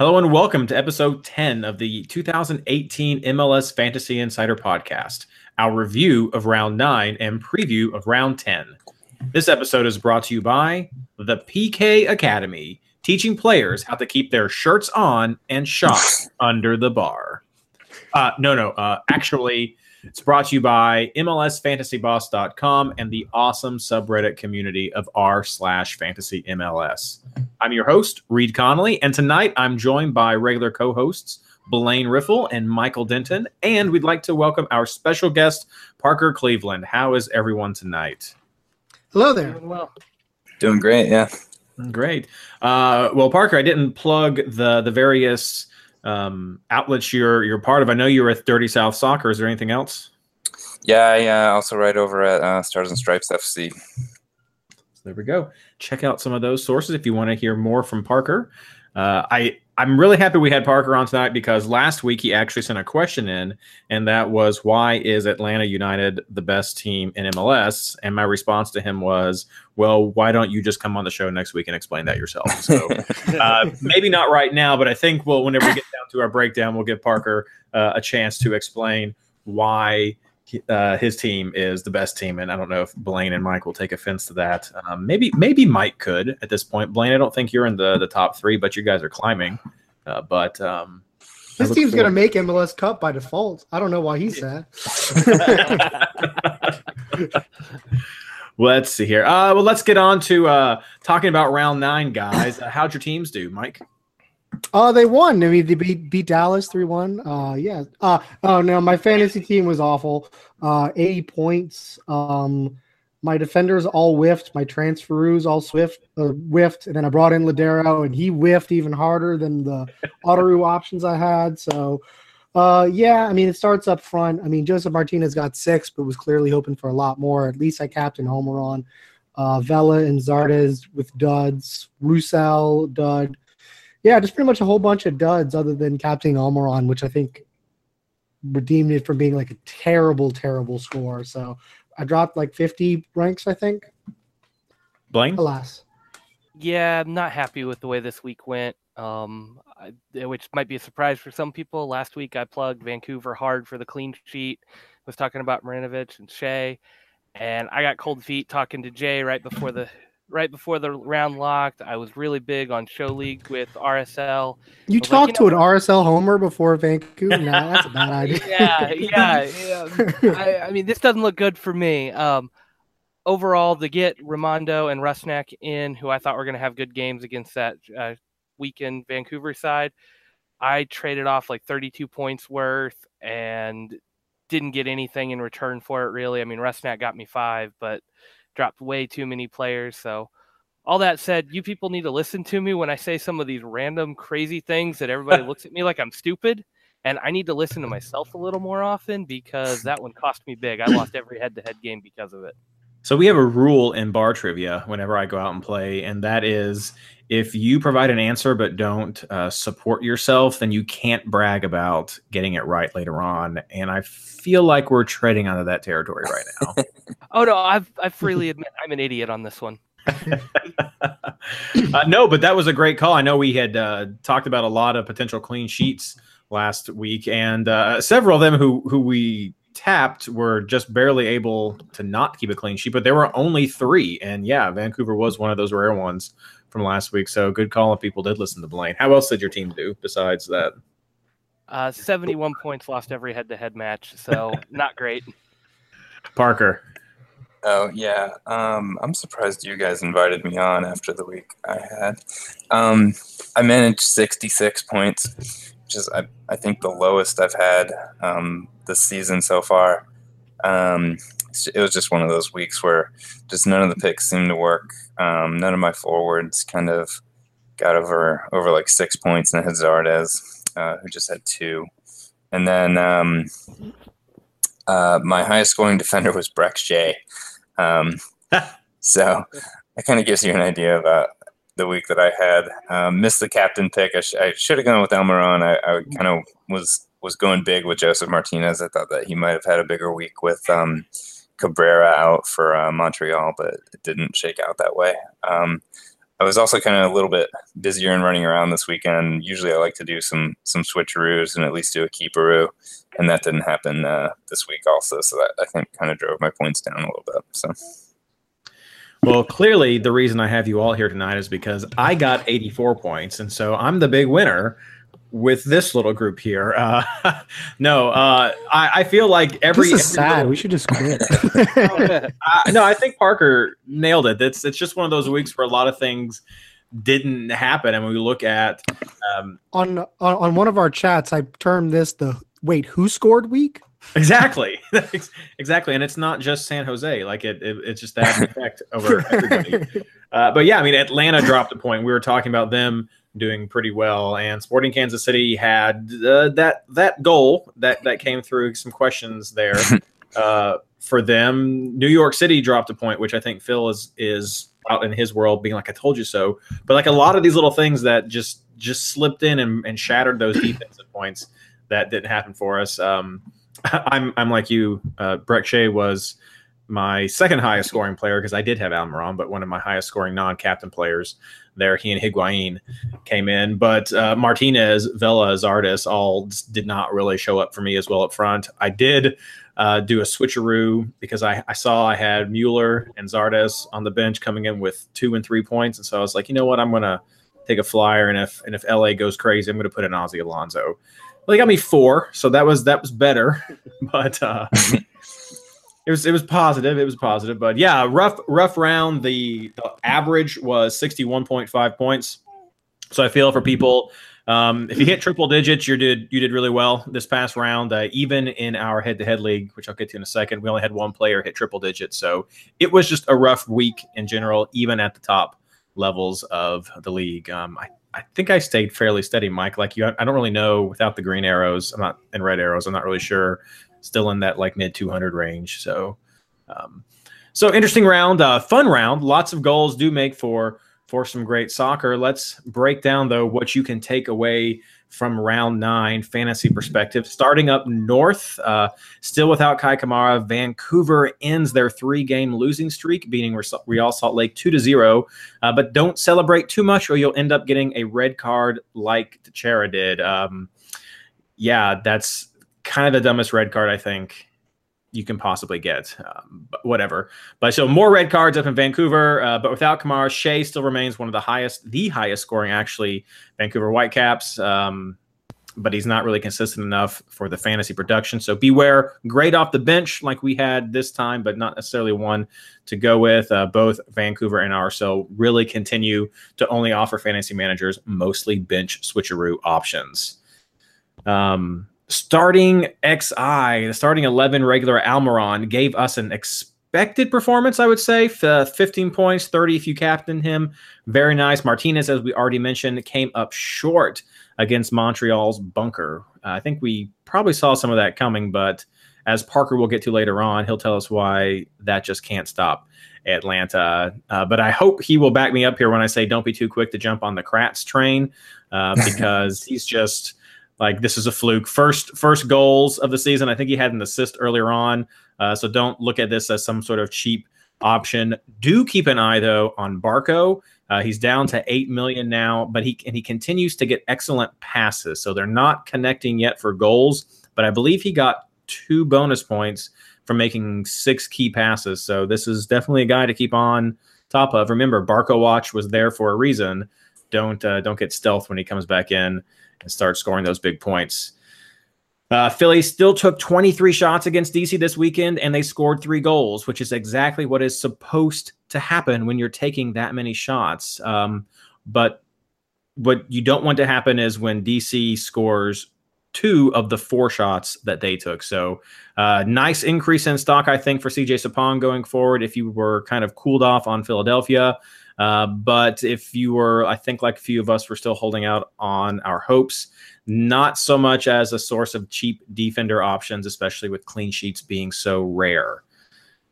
Hello and welcome to episode 10 of the 2018 MLS Fantasy Insider Podcast, our review of round 9 and preview of round 10. This episode is brought to you by the PK Academy, teaching players how to keep their shirts on and shots under the bar. Uh, no, no, uh, actually, it's brought to you by MLSFantasyBoss.com and the awesome subreddit community of r slash fantasy MLS. I'm your host, Reed Connolly, and tonight I'm joined by regular co-hosts Blaine Riffle and Michael Denton, and we'd like to welcome our special guest, Parker Cleveland. How is everyone tonight? Hello there. Doing well. Doing great, yeah. Great. Uh, well, Parker, I didn't plug the the various um, outlets you're you're part of. I know you're at Dirty South Soccer. Is there anything else? Yeah, I uh, also write over at uh, Stars and Stripes FC. So there we go. Check out some of those sources if you want to hear more from Parker. Uh, I I'm really happy we had Parker on tonight because last week he actually sent a question in, and that was why is Atlanta United the best team in MLS? And my response to him was, well, why don't you just come on the show next week and explain that yourself? So uh, maybe not right now, but I think well, whenever we get down to our breakdown, we'll give Parker uh, a chance to explain why uh, his team is the best team, and I don't know if Blaine and Mike will take offense to that. Um, maybe maybe Mike could at this point. Blaine, I don't think you're in the the top three, but you guys are climbing. Uh, but um, This team's gonna forward- make MLS Cup by default. I don't know why he's sad. Let's see here. Uh, well, let's get on to uh, talking about round nine, guys. Uh, how'd your teams do, Mike? Uh, they won. I mean, they beat, beat Dallas three one. Uh, yeah. Uh, oh no, my fantasy team was awful. Uh, eighty points. Um, my defenders all whiffed. My transferoos all swift uh, whiffed, and then I brought in Lodeiro, and he whiffed even harder than the Otteroo options I had. So, uh, yeah. I mean, it starts up front. I mean, Josef Martinez got six, but was clearly hoping for a lot more. At least I captain Almiron. Uh, Vela and Zardes with duds. Roussel dud yeah, just pretty much a whole bunch of duds other than Captain Almiron, which I think redeemed it from being like a terrible, terrible score. So I dropped like 50 ranks, I think. Blaine? Alas. Yeah, I'm not happy with the way this week went. Um, I, which might be a surprise for some people. Last week I plugged Vancouver hard for the clean sheet. Was talking about Marinovic and Shea, and I got cold feet talking to Jay right before the right before the round locked. I was really big on show league with RSL. You like, talked you to an RSL homer before Vancouver? Nah, that's a bad idea. yeah, yeah, yeah. I, I mean, this doesn't look good for me. Um, overall, to get Ramondo and Rusnak in, who I thought were going to have good games against that uh, weekend Vancouver side, I traded off like 32 points worth and didn't get anything in return for it. Really, I mean, Rusnak got me five, but dropped way too many players. So. All that said, you people need to listen to me when I say some of these random crazy things that everybody looks at me like I'm stupid and I need to listen to myself a little more often because that one cost me big. I lost every head-to-head game because of it. So we have a rule in bar trivia whenever I go out and play, and that is if you provide an answer but don't uh, support yourself, then you can't brag about getting it right later on. And I feel like we're treading onto that territory right now. Oh no, I've I freely admit I'm an idiot on this one. uh, no, but that was a great call. I know we had uh, talked about a lot of potential clean sheets last week, and uh, several of them who who we tapped were just barely able to not keep a clean sheet. But there were only three, and yeah, Vancouver was one of those rare ones from last week. So good call if people did listen to Blaine. How else did your team do besides that? Uh, 71 points, lost every head-to-head match, so not great. Parker. Oh yeah, um, I'm surprised you guys invited me on after the week I had. Um, I managed 66 points, which is I, I think the lowest I've had um, this season so far. Um, it was just one of those weeks where just none of the picks seemed to work. Um, none of my forwards kind of got over over like six points, and I had Zardes. uh, who just had two. And then um, uh, my highest scoring defender was Brek Shea. Um, so that kind of gives you an idea about the week that I had. Um, missed the captain pick. I, sh- I should have gone with Almiron. I, I kind of was was going big with Josef Martinez. I thought that he might have had a bigger week with um, Cabrera out for uh, Montreal, but it didn't shake out that way. Um, I was also kind of a little bit busier and running around this weekend. Usually, I like to do some some switcheroos and at least do a keeperoo, and that didn't happen uh, this week also. So that I think kind of drove my points down a little bit. So. Well, clearly the reason I have you all here tonight is because I got 84 points, and so I'm the big winner with this little group here. Uh, no, uh, I, I, feel like every. This is every sad. little- We should just quit. uh, no, I think Parker nailed it. It's it's just one of those weeks where a lot of things didn't happen, and when we look at um, on, on on one of our chats, I termed this the wait who scored week. Exactly, exactly, and it's not just San Jose. Like it, it it's just that effect over everybody. Uh, but yeah, I mean, Atlanta dropped a point. We were talking about them doing pretty well, and Sporting Kansas City had uh, that that goal that that came through. Some questions there uh, for them. New York City dropped a point, which I think Phil is is out in his world, being like, "I told you so." But like a lot of these little things that just just slipped in and, and shattered those defensive points that didn't happen for us. Um, I'm I'm like you. Uh, Brek Shea was my second highest scoring player because I did have Almiron, but one of my highest scoring non-captain players there, he and Higuain came in. But uh, Martinez, Vela, Zardes all did not really show up for me as well up front. I did uh, do a switcheroo because I, I saw I had Mueller and Zardes on the bench coming in with two and three points, and so I was like, you know what, I'm gonna take a flyer, and if and if LA goes crazy, I'm gonna put in Ozzy Alonso. Well, they got me four, so that was that was better, but uh, it was it was positive. It was positive, but yeah, rough rough round. The, the average was sixty one point five points. So I feel for people. Um, if you hit triple digits, you did you did really well this past round. Uh, even in our head to head league, which I'll get to in a second, we only had one player hit triple digits. So it was just a rough week in general, even at the top levels of the league. Um, I I think I stayed fairly steady, Mike. Like you, I don't really know without the green arrows. I'm not in red arrows. I'm not really sure. Still in that like mid 200 range. So, um, so interesting round, uh, fun round. Lots of goals do make for for some great soccer. Let's break down though what you can take away from round nine fantasy perspective. Starting up north, uh, still without Kei Kamara, Vancouver ends their three game losing streak, beating Real Salt Lake two to zero. Uh, but don't celebrate too much, or you'll end up getting a red card like Teixeira did. Um, yeah, that's kind of the dumbest red card I think you can possibly get. Um, whatever. But so more red cards up in Vancouver, uh, but without Kamara, Shea still remains one of the highest, the highest scoring actually Vancouver Whitecaps. Um, but he's not really consistent enough for the fantasy production. So beware. Great off the bench like we had this time, but not necessarily one to go with. Uh, both Vancouver and RSL really continue to only offer fantasy managers mostly bench switcheroo options. Um, starting XI, the starting 11 regular Almiron gave us an expected performance, I would say. F- 15 points, 30 if you captain him. Very nice. Martinez, as we already mentioned, came up short against Montreal's bunker. Uh, I think we probably saw some of that coming, but as Parker will get to later on, he'll tell us why that just can't stop Atlanta. Uh, but I hope he will back me up here when I say don't be too quick to jump on the Kratz train uh, because he's just like this is a fluke. First first goals of the season. I think he had an assist earlier on. Uh, so don't look at this as some sort of cheap option. Do keep an eye though on Barco. Uh, he's down to eight million now, but he and he continues to get excellent passes. So they're not connecting yet for goals, but I believe he got two bonus points from making six key passes. So this is definitely a guy to keep on top of. Remember, Barco Watch was there for a reason. Don't uh, don't get stealth when he comes back in and start scoring those big points. Uh, Philly still took 23 shots against DC this weekend, and they scored three goals, which is exactly what is supposed to happen when you're taking that many shots. Um, but what you don't want to happen is when DC scores two of the four shots that they took. So, uh, nice increase in stock, I think, for CJ Sapong going forward. If you were kind of cooled off on Philadelphia, Uh, but if you were, I think, like a few of us, were still holding out on our hopes, not so much as a source of cheap defender options, especially with clean sheets being so rare.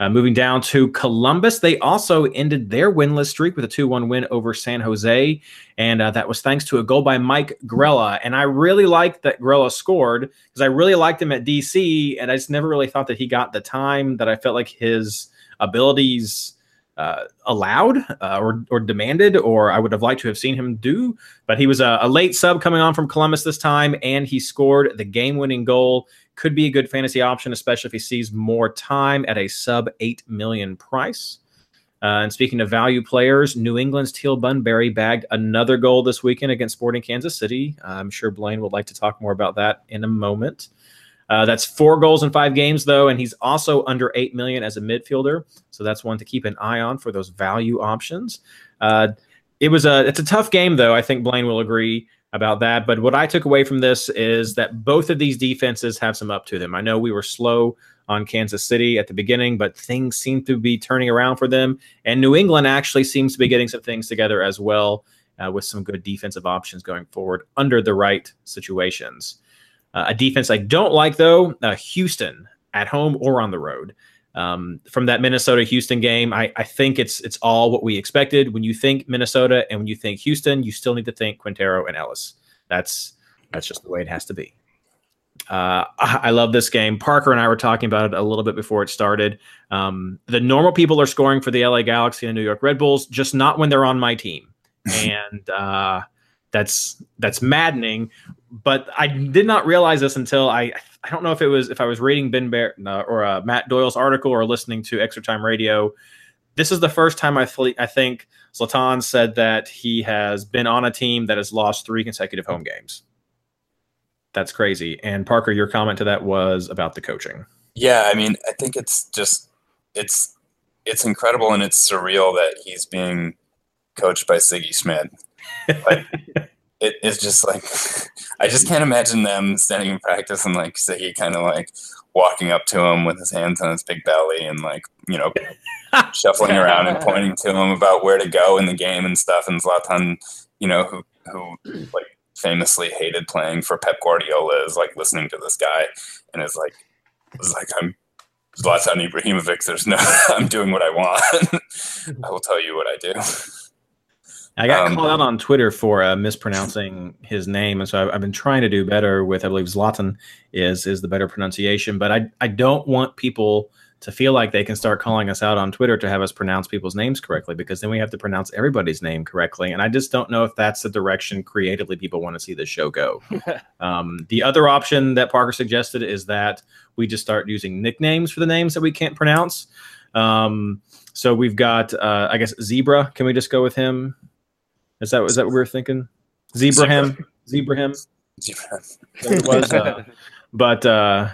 Uh, moving down to Columbus, they also ended their winless streak with a 2 1 win over San Jose. And uh, that was thanks to a goal by Mike Grella. And I really liked that Grella scored because I really liked him at DC. And I just never really thought that he got the time that I felt like his abilities uh, allowed uh, or, or demanded, or I would have liked to have seen him do. But he was a, a late sub coming on from Columbus this time, and he scored the game winning goal could be a good fantasy option, especially if he sees more time at a sub 8 million price. Uh, and speaking of value players, New England's Teal Bunbury bagged another goal this weekend against Sporting Kansas City. I'm sure Blaine would like to talk more about that in a moment. Uh, that's four goals in five games, though, and he's also under eight million as a midfielder, so that's one to keep an eye on for those value options. Uh, it was a it's a tough game, though. I think Blaine will agree about that. But what I took away from this is that both of these defenses have some up to them. I know we were slow on Kansas City at the beginning, but things seem to be turning around for them. And New England actually seems to be getting some things together as well, uh, with some good defensive options going forward under the right situations. Uh, a defense I don't like, though, uh, Houston at home or on the road um, from that Minnesota Houston game. I, I, think it's it's all what we expected. When you think Minnesota and when you think Houston, you still need to think Quintero and Elis. That's that's just the way it has to be. Uh, I love this game. Parker and I were talking about it a little bit before it started. Um, the normal people are scoring for the LA Galaxy and the New York Red Bulls, just not when they're on my team, and uh, that's that's maddening. But I did not realize this until I I don't know if it was if I was reading Ben Baer or uh, Matt Doyle's article or listening to Extra Time Radio. This is the first time I fle- I think Zlatan said that he has been on a team that has lost three consecutive home games. That's crazy. And Parker, your comment to that was about the coaching. Yeah, I mean, I think it's just it's it's incredible and it's surreal that he's being coached by Sigi Schmid. Like, it is just like I just can't imagine them standing in practice and like Sigi kind of like walking up to him with his hands on his big belly and like you know shuffling around and pointing to him about where to go in the game and stuff. And Zlatan, you know, who who like famously hated playing for Pep Guardiola is like listening to this guy and is like is like I'm Zlatan Ibrahimovic. There's no I'm doing what I want. I will tell you what I do. I got um, called out on Twitter for uh, mispronouncing his name, and so I've, I've, been trying to do better with. I believe Zlatan is is the better pronunciation, but I I don't want people to feel like they can start calling us out on Twitter to have us pronounce people's names correctly, because then we have to pronounce everybody's name correctly, and I just don't know if that's the direction creatively people want to see the show go. um, the other option that Parker suggested is that we just start using nicknames for the names that we can't pronounce. Um, so we've got, uh, I guess, Zebra. Can we just go with him? Is that is that what we were thinking? Zebraham, Zebraham. Zebraham. was, uh, but uh,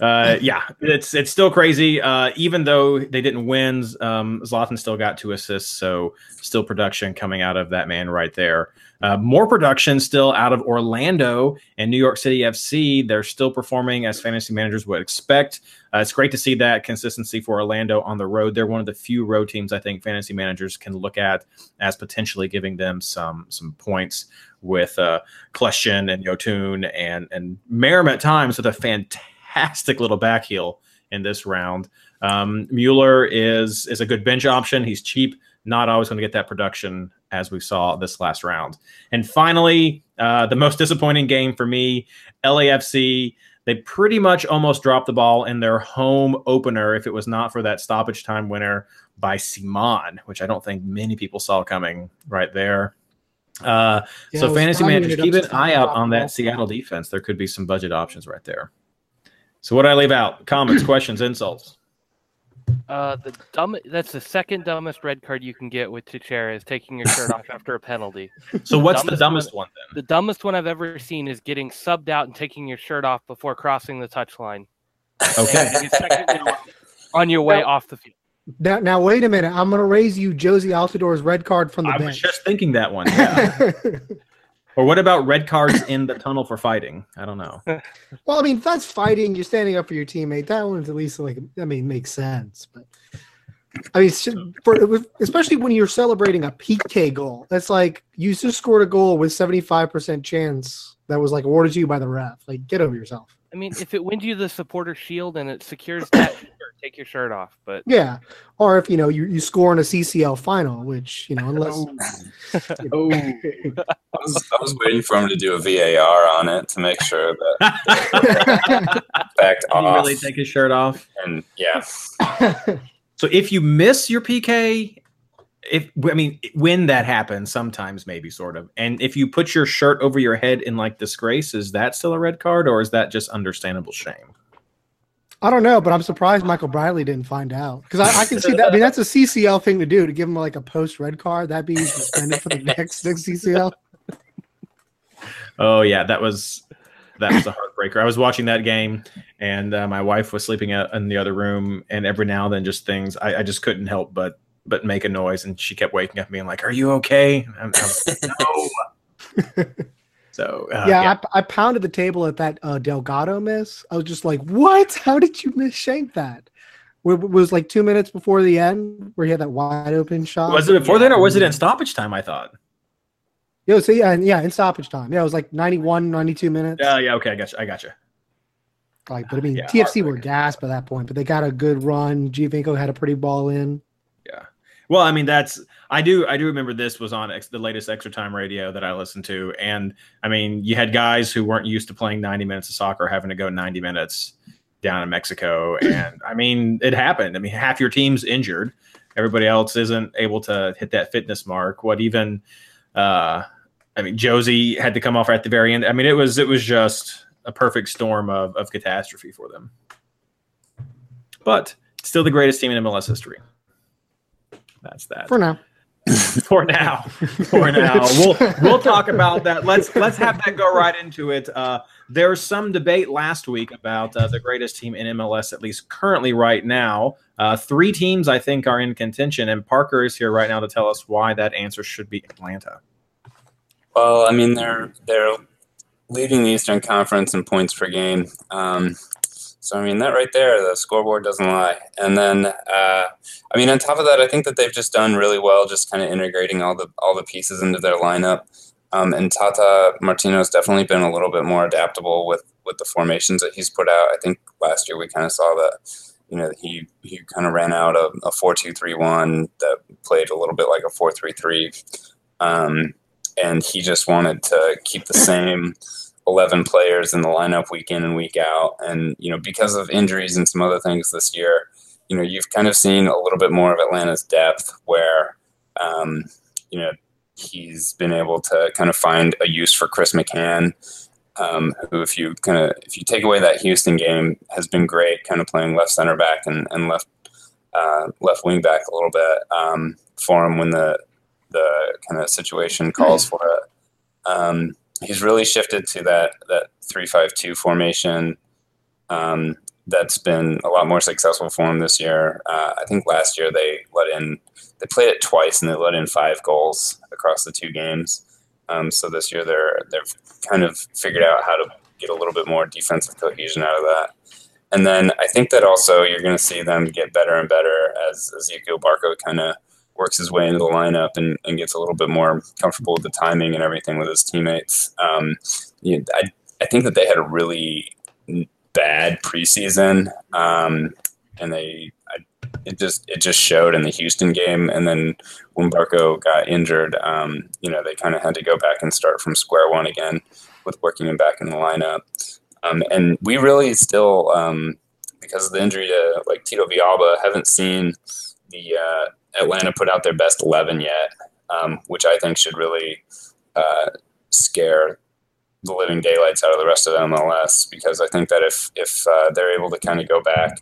uh, yeah, it's it's still crazy. Uh, even though they didn't win, um, Zlatan still got two assists, so still production coming out of that man right there. Uh, more production still out of Orlando and New York City FC. They're still performing as fantasy managers would expect. Uh, it's great to see that consistency for Orlando on the road. They're one of the few road teams I think fantasy managers can look at as potentially giving them some some points with uh, Kljestan and Yotun and and Meram at times with a fantastic little back heel in this round. Um, Mueller is is a good bench option. He's cheap, not always going to get that production as we saw this last round. And finally, uh, the most disappointing game for me, LAFC. They pretty much almost dropped the ball in their home opener if it was not for that stoppage time winner by Ciman, which I don't think many people saw coming right there. Uh, yeah, so, fantasy managers, keep an eye out on that Seattle defense. There could be some budget options right there. So, what I leave out? Comments, questions, insults. Uh, the dumb that's the second dumbest red card you can get with Teixeira is taking your shirt off after a penalty. So what's dumbest the dumbest one, one, then? The dumbest one I've ever seen is getting subbed out and taking your shirt off before crossing the touchline. Okay. on your way now, off the field. Now, now wait a minute. I'm going to raise you Jozy Altidore's red card from the I bench. was just thinking that one. Yeah. Or what about red cards in the tunnel for fighting? I don't know. well, I mean, that's fighting. You're standing up for your teammate. That one's at least like, I mean, makes sense. But I mean, for, especially when you're celebrating a PK goal. That's like you just scored a goal with 75% chance that was like awarded to you by the ref. Like, get over yourself. I mean, if it wins you the supporter shield and it secures that, sure, take your shirt off. But Yeah. Or if, you know, you, you score in a CCL final, which, you know, unless. Oh. oh, I was, I was waiting for him to do a VAR on it to make sure that backed did he off. really take his shirt off? and yeah, So if you miss your PK, if I mean when that happens, sometimes maybe sort of, and if you put your shirt over your head in like disgrace, is that still a red card or is that just understandable shame? I don't know, but I'm surprised Michael Bradley didn't find out because I, I can see that. I mean, that's a CCL thing to do to give him like a post red card. That'd be suspended for the next next CCL. Oh yeah, that was that was a heartbreaker. I was watching that game, and uh, my wife was sleeping out in the other room, and every now and then, just things I, I just couldn't help but but make a noise, and she kept waking up, being like, "Are you okay?" And I was like, no. so uh, yeah, I, I pounded the table at that uh, Delgado miss. I was just like, "What? How did you miss shank that?" It was like two minutes before the end where he had that wide open shot. was it before then, or was it in stoppage time? I thought. Yeah, so yeah, yeah, in stoppage time. Yeah, it was like 91, 92 minutes. Yeah, yeah, okay, I got you. I got you. Like, but I mean, Yeah, TFC were heartbreaking. gassed by that point, but they got a good run. Giovinco had a pretty ball in. Well, I mean, that's I do I do remember this was on ex, the latest extra time radio that I listened to, and I mean, you had guys who weren't used to playing ninety minutes of soccer having to go ninety minutes down in Mexico, and I mean, it happened. I mean, half your team's injured, everybody else isn't able to hit that fitness mark. What even? Uh, I mean, Jozy had to come off at the very end. I mean, it was it was just a perfect storm of of catastrophe for them. But still the greatest team in MLS history. That's that For now. for now. For now, we'll we'll talk about that. Let's let's have that go right into it. Uh, there was some debate last week about uh, the greatest team in MLS, at least currently right now. Uh, three teams I think are in contention, and Parker is here right now to tell us why that answer should be Atlanta. well, I mean they're they're leading the Eastern Conference in points per game. Um, so I mean that right there, the scoreboard doesn't lie. And then uh, I mean on top of that, I think that they've just done really well, just kind of integrating all the all the pieces into their lineup. Um, and Tata Martino's definitely been a little bit more adaptable with with the formations that he's put out. I think last year we kind of saw that. You know, he he kind of ran out a, a four two three one that played a little bit like a four three three, um, and he just wanted to keep the same 11 players in the lineup week in and week out. And, you know, because of injuries and some other things this year, you know, you've kind of seen a little bit more of Atlanta's depth where, um, you know, he's been able to kind of find a use for Chris McCann, um, who, if you kind of, if you take away that Houston game, has been great, kind of playing left center back and, and left, uh, left wing back a little bit um, for him when the, the kind of situation calls for it. He's really shifted to that that three five two formation. Um, that's been a lot more successful for him this year. Uh, I think last year they let in they played it twice and they let in five goals across the two games. Um, so this year they're they've kind of figured out how to get a little bit more defensive cohesion out of that. And then I think that also you're going to see them get better and better as Ezequiel Barco kind of works his way into the lineup and, and gets a little bit more comfortable with the timing and everything with his teammates. Um, you know, I, I think that they had a really bad preseason, um, and they I, it just it just showed in the Houston game. And then when Barco got injured, um, you know, they kind of had to go back and start from square one again with working him back in the lineup. Um, and we really still, um, because of the injury to like Tito Villalba, haven't seen the uh, Atlanta put out their best 11 yet, um, which I think should really uh, scare the living daylights out of the rest of the MLS because I think that if, if uh, they're able to kind of go back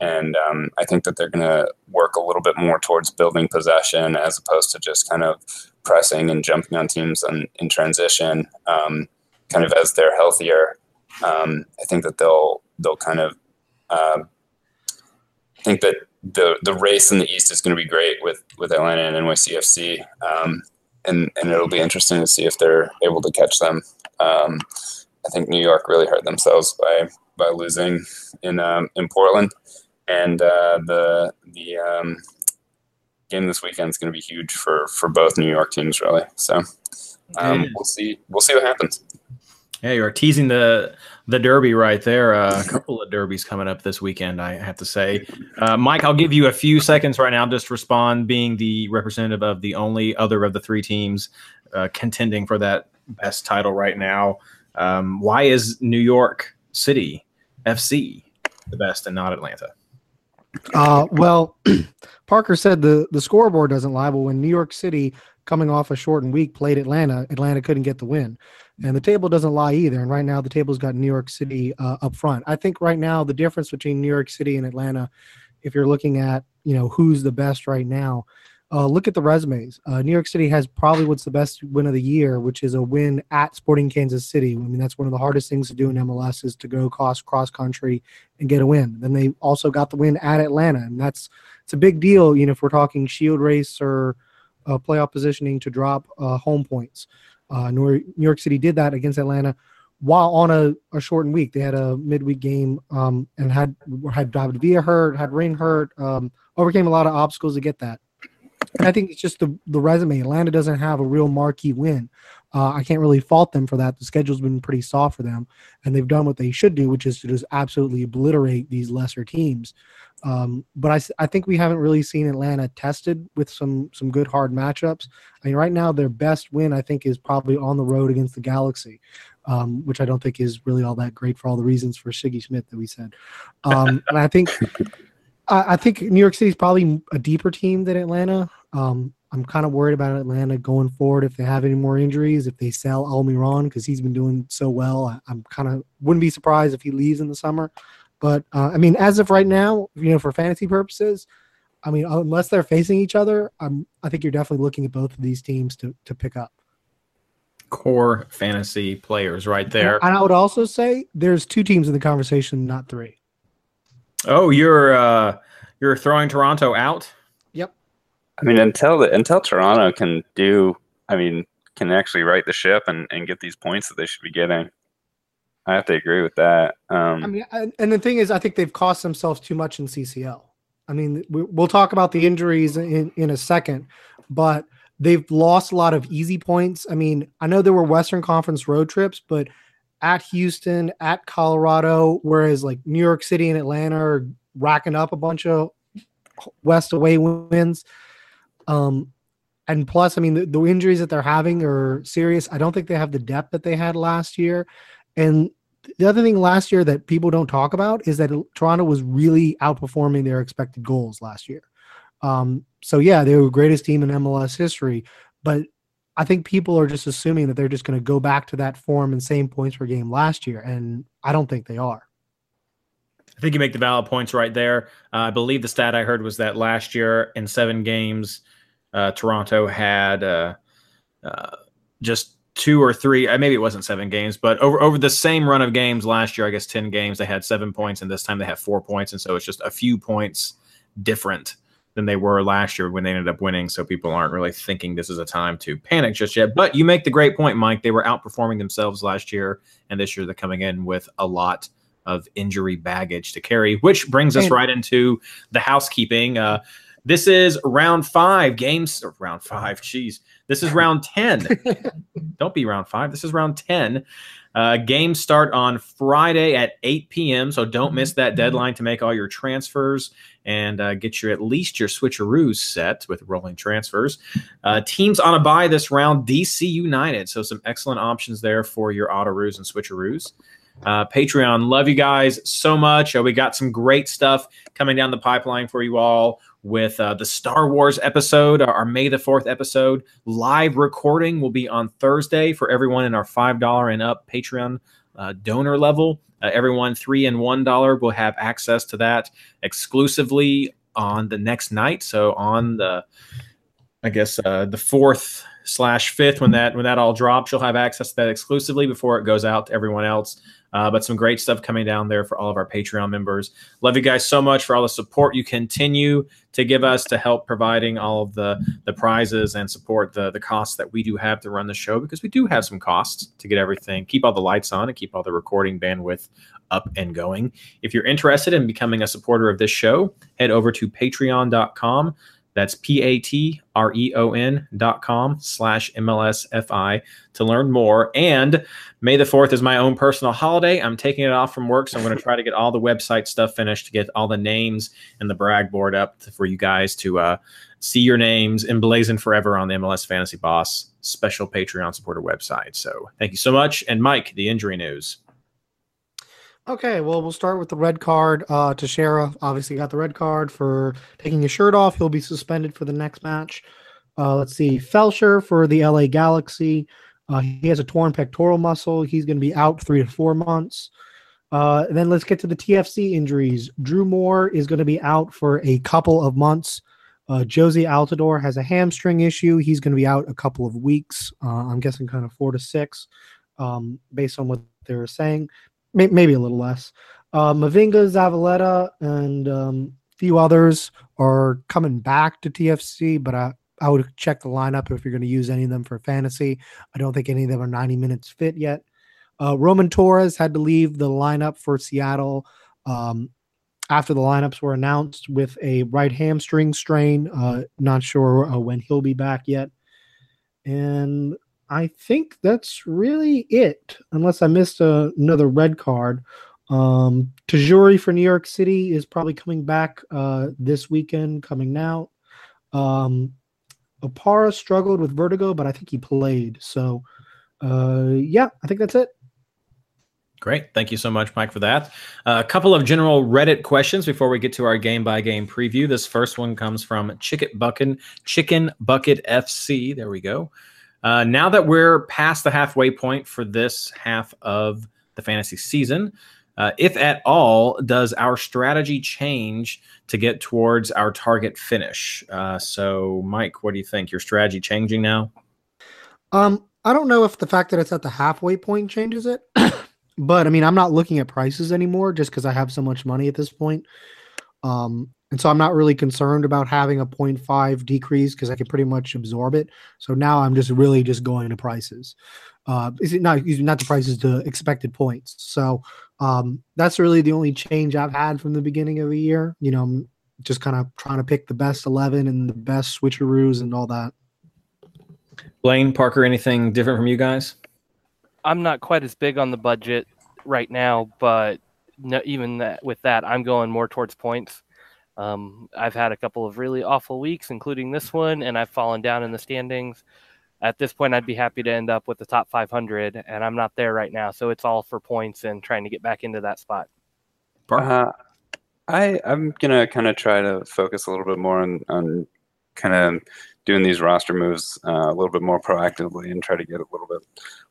and um, I think that they're going to work a little bit more towards building possession as opposed to just kind of pressing and jumping on teams in, in transition, um, kind of as they're healthier. Um, I think that they'll they'll kind of uh, I think that the the race in the East is going to be great with with Atlanta and NYCFC, um, and and it'll be interesting to see if they're able to catch them. Um, I think New York really hurt themselves by by losing in um, in Portland, and uh, the the um, game this weekend is going to be huge for for both New York teams, really. So um, we'll see. We'll see what happens. Yeah, you are teasing the the derby right there. Uh, a couple of derbies coming up this weekend, I have to say. Uh, Mike, I'll give you a few seconds right now just to respond, being the representative of the only other of the three teams uh, contending for that best title right now. Um, why is New York City FC the best and not Atlanta? Uh, well, Parker said the the scoreboard doesn't lie. But when New York City, coming off a shortened week, played Atlanta, Atlanta couldn't get the win, and the table doesn't lie either. And right now, the table's got New York City uh, up front. I think right now the difference between New York City and Atlanta, if you're looking at you know who's the best right now, uh, look at the resumes. Uh, New York City has probably what's the best win of the year, which is a win at Sporting Kansas City. I mean, that's one of the hardest things to do in MLS is to go cross cross country and get a win. Then they also got the win at Atlanta, and that's it's a big deal. You know, if we're talking Shield race or uh, playoff positioning to drop uh, home points, uh, New York City did that against Atlanta while on a, a shortened week. They had a midweek game um, and had had David Villa hurt, had Rain hurt, um, overcame a lot of obstacles to get that. I think it's just the, the resume. Atlanta doesn't have a real marquee win. Uh, I can't really fault them for that. The schedule's been pretty soft for them, and they've done what they should do, which is to just absolutely obliterate these lesser teams. Um, but I, I think we haven't really seen Atlanta tested with some some good hard matchups. I mean, right now their best win I think is probably on the road against the Galaxy, um, which I don't think is really all that great for all the reasons for Sigi Schmid that we said. Um, and I think I, I think New York City is probably a deeper team than Atlanta. Um, I'm kind of worried about Atlanta going forward if they have any more injuries, if they sell Almiron because he's been doing so well. I, am kind of wouldn't be surprised if he leaves in the summer. But uh, I mean, as of right now, you know, for fantasy purposes, I mean, unless they're facing each other, I'm I think you're definitely looking at both of these teams to to pick up. Core fantasy players right there. And I would also say there's two teams in the conversation, not three. Oh, you're uh, you're throwing Toronto out. I mean, until the, until Toronto can do, I mean, can actually right the ship and, and get these points that they should be getting. I have to agree with that. Um, I mean, and the thing is, I think they've cost themselves too much in CCL. I mean, we'll talk about the injuries in, in a second, but they've lost a lot of easy points. I mean, I know there were Western Conference road trips, but at Houston, at Colorado, whereas like New York City and Atlanta are racking up a bunch of West away wins. Um, and plus, I mean, the, the, injuries that they're having are serious. I don't think they have the depth that they had last year. And the other thing last year that people don't talk about is that Toronto was really outperforming their expected goals last year. Um, so yeah, they were the greatest team in MLS history, but I think people are just assuming that they're just going to go back to that form and same points per game last year, and I don't think they are. I think you make the valid points right there. Uh, I believe the stat I heard was that last year in seven games, uh, Toronto had uh, uh, just two or three. Uh, maybe it wasn't seven games, but over over the same run of games last year, I guess ten games they had seven points, and this time they have four points, and so it's just a few points different than they were last year when they ended up winning. So people aren't really thinking this is a time to panic just yet. But you make the great point, Mike. They were outperforming themselves last year, and this year they're coming in with a lot of injury baggage to carry, which brings us right into the housekeeping. Uh, this is round five games. Round five, jeez. This is round ten. Don't be round five. This is round ten. Uh, games start on Friday at 8 p.m. So don't miss that deadline to make all your transfers and uh, get your at least your switcheroos set with rolling transfers. Uh, teams on a buy this round: DC United. So some excellent options there for your auto roos and switcheroos. Uh, Patreon, love you guys so much. Uh, we got some great stuff coming down the pipeline for you all with uh, the Star Wars episode, our May the 4th episode. Live recording will be on Thursday for everyone in our $5 and up Patreon uh, donor level. Uh, everyone three and one dollar will have access to that exclusively on the next night. So on the, I guess uh, the fourth slash fifth when that when that all drops, you'll have access to that exclusively before it goes out to everyone else. Uh, but some great stuff coming down there for all of our Patreon members. Love you guys so much for all the support you continue to give us to help providing all of the the prizes and support the the costs that we do have to run the show because we do have some costs to get everything, keep all the lights on, and keep all the recording bandwidth up and going. If you're interested in becoming a supporter of this show, head over to patreon.com That's P A T R E O N dot com slash MLSFI to learn more. And May the 4th is my own personal holiday. I'm taking it off from work, so I'm going to try to get all the website stuff finished to get all the names and the brag board up for you guys to uh, see your names emblazoned forever on the MLS Fantasy Boss special Patreon supporter website. So thank you so much. And Mike, the injury news. Okay, well, we'll start with the red card. Uh, Teixeira obviously got the red card for taking his shirt off. He'll be suspended for the next match. Uh, let's see, Feltscher for the LA Galaxy. Uh, he has a torn pectoral muscle. He's going to be out three to four months. Uh, then let's get to the TFC injuries. Drew Moor is going to be out for a couple of months. Uh, Jozy Altidore has a hamstring issue. He's going to be out a couple of weeks. Uh, I'm guessing kind of four to six, um, based on what they're saying may, maybe a little less. Uh, Mavinga, Zavaleta, and um, a few others are coming back to TFC, but I, I would check the lineup if you're going to use any of them for fantasy. I don't think any of them are 90 minutes fit yet. Uh, Roman Torres had to leave the lineup for Seattle um, after the lineups were announced with a right hamstring strain. Uh, not sure uh, when he'll be back yet. And I think that's really it, unless I missed a, another red card. Um, Tajouri for New York City is probably coming back uh, this weekend, coming now. Um, Opara struggled with vertigo, but I think he played. So, uh, yeah, I think that's it. Great. Thank you so much, Mike, for that. Uh, a couple of general Reddit questions before we get to our game by game preview. This first one comes from Chicken Bucket, Chicken Bucket FC. There we go. Uh, now that we're past the halfway point for this half of the fantasy season, uh, if at all, does our strategy change to get towards our target finish? Uh, so, Mike, what do you think? Your strategy changing now? Um, I don't know if the fact that it's at the halfway point changes it, but I mean, I'm not looking at prices anymore just because I have so much money at this point. Um, and so I'm not really concerned about having a 0.5 decrease because I can pretty much absorb it. So now I'm just really just going to prices. Uh, is it not not the prices to expected points? So um, that's really the only change I've had from the beginning of the year. You know, I'm just kind of trying to pick the best 11 and the best switcheroos and all that. Blaine Parker, anything different from you guys? I'm not quite as big on the budget right now, but no, even that, with that, I'm going more towards points. Um, I've had a couple of really awful weeks, including this one, and I've fallen down in the standings. At this point, I'd be happy to end up with the top 500, and I'm not there right now. So it's all for points and trying to get back into that spot. Uh, I I'm gonna kind of try to focus a little bit more on on kind of doing these roster moves uh, a little bit more proactively and try to get a little bit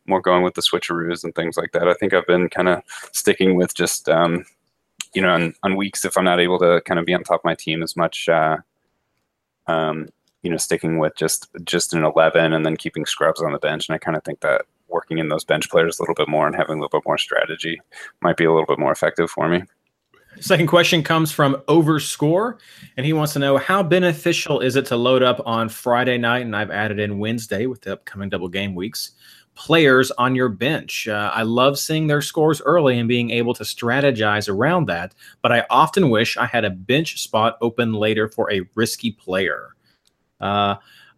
more going with the switcheroos and things like that. I think I've been kind of sticking with just um, you know, on, on weeks if I'm not able to kind of be on top of my team as much, uh, um, you know, sticking with just just an 11 and then keeping scrubs on the bench. And I kind of think that working in those bench players a little bit more and having a little bit more strategy might be a little bit more effective for me. Second question comes from Overscore, and he wants to know how beneficial is it to load up on Friday night, and I've added in Wednesday with the upcoming double game weeks players on your bench. Uh, I love seeing their scores early and being able to strategize around that, but I often wish I had a bench spot open later for a risky player. Uh,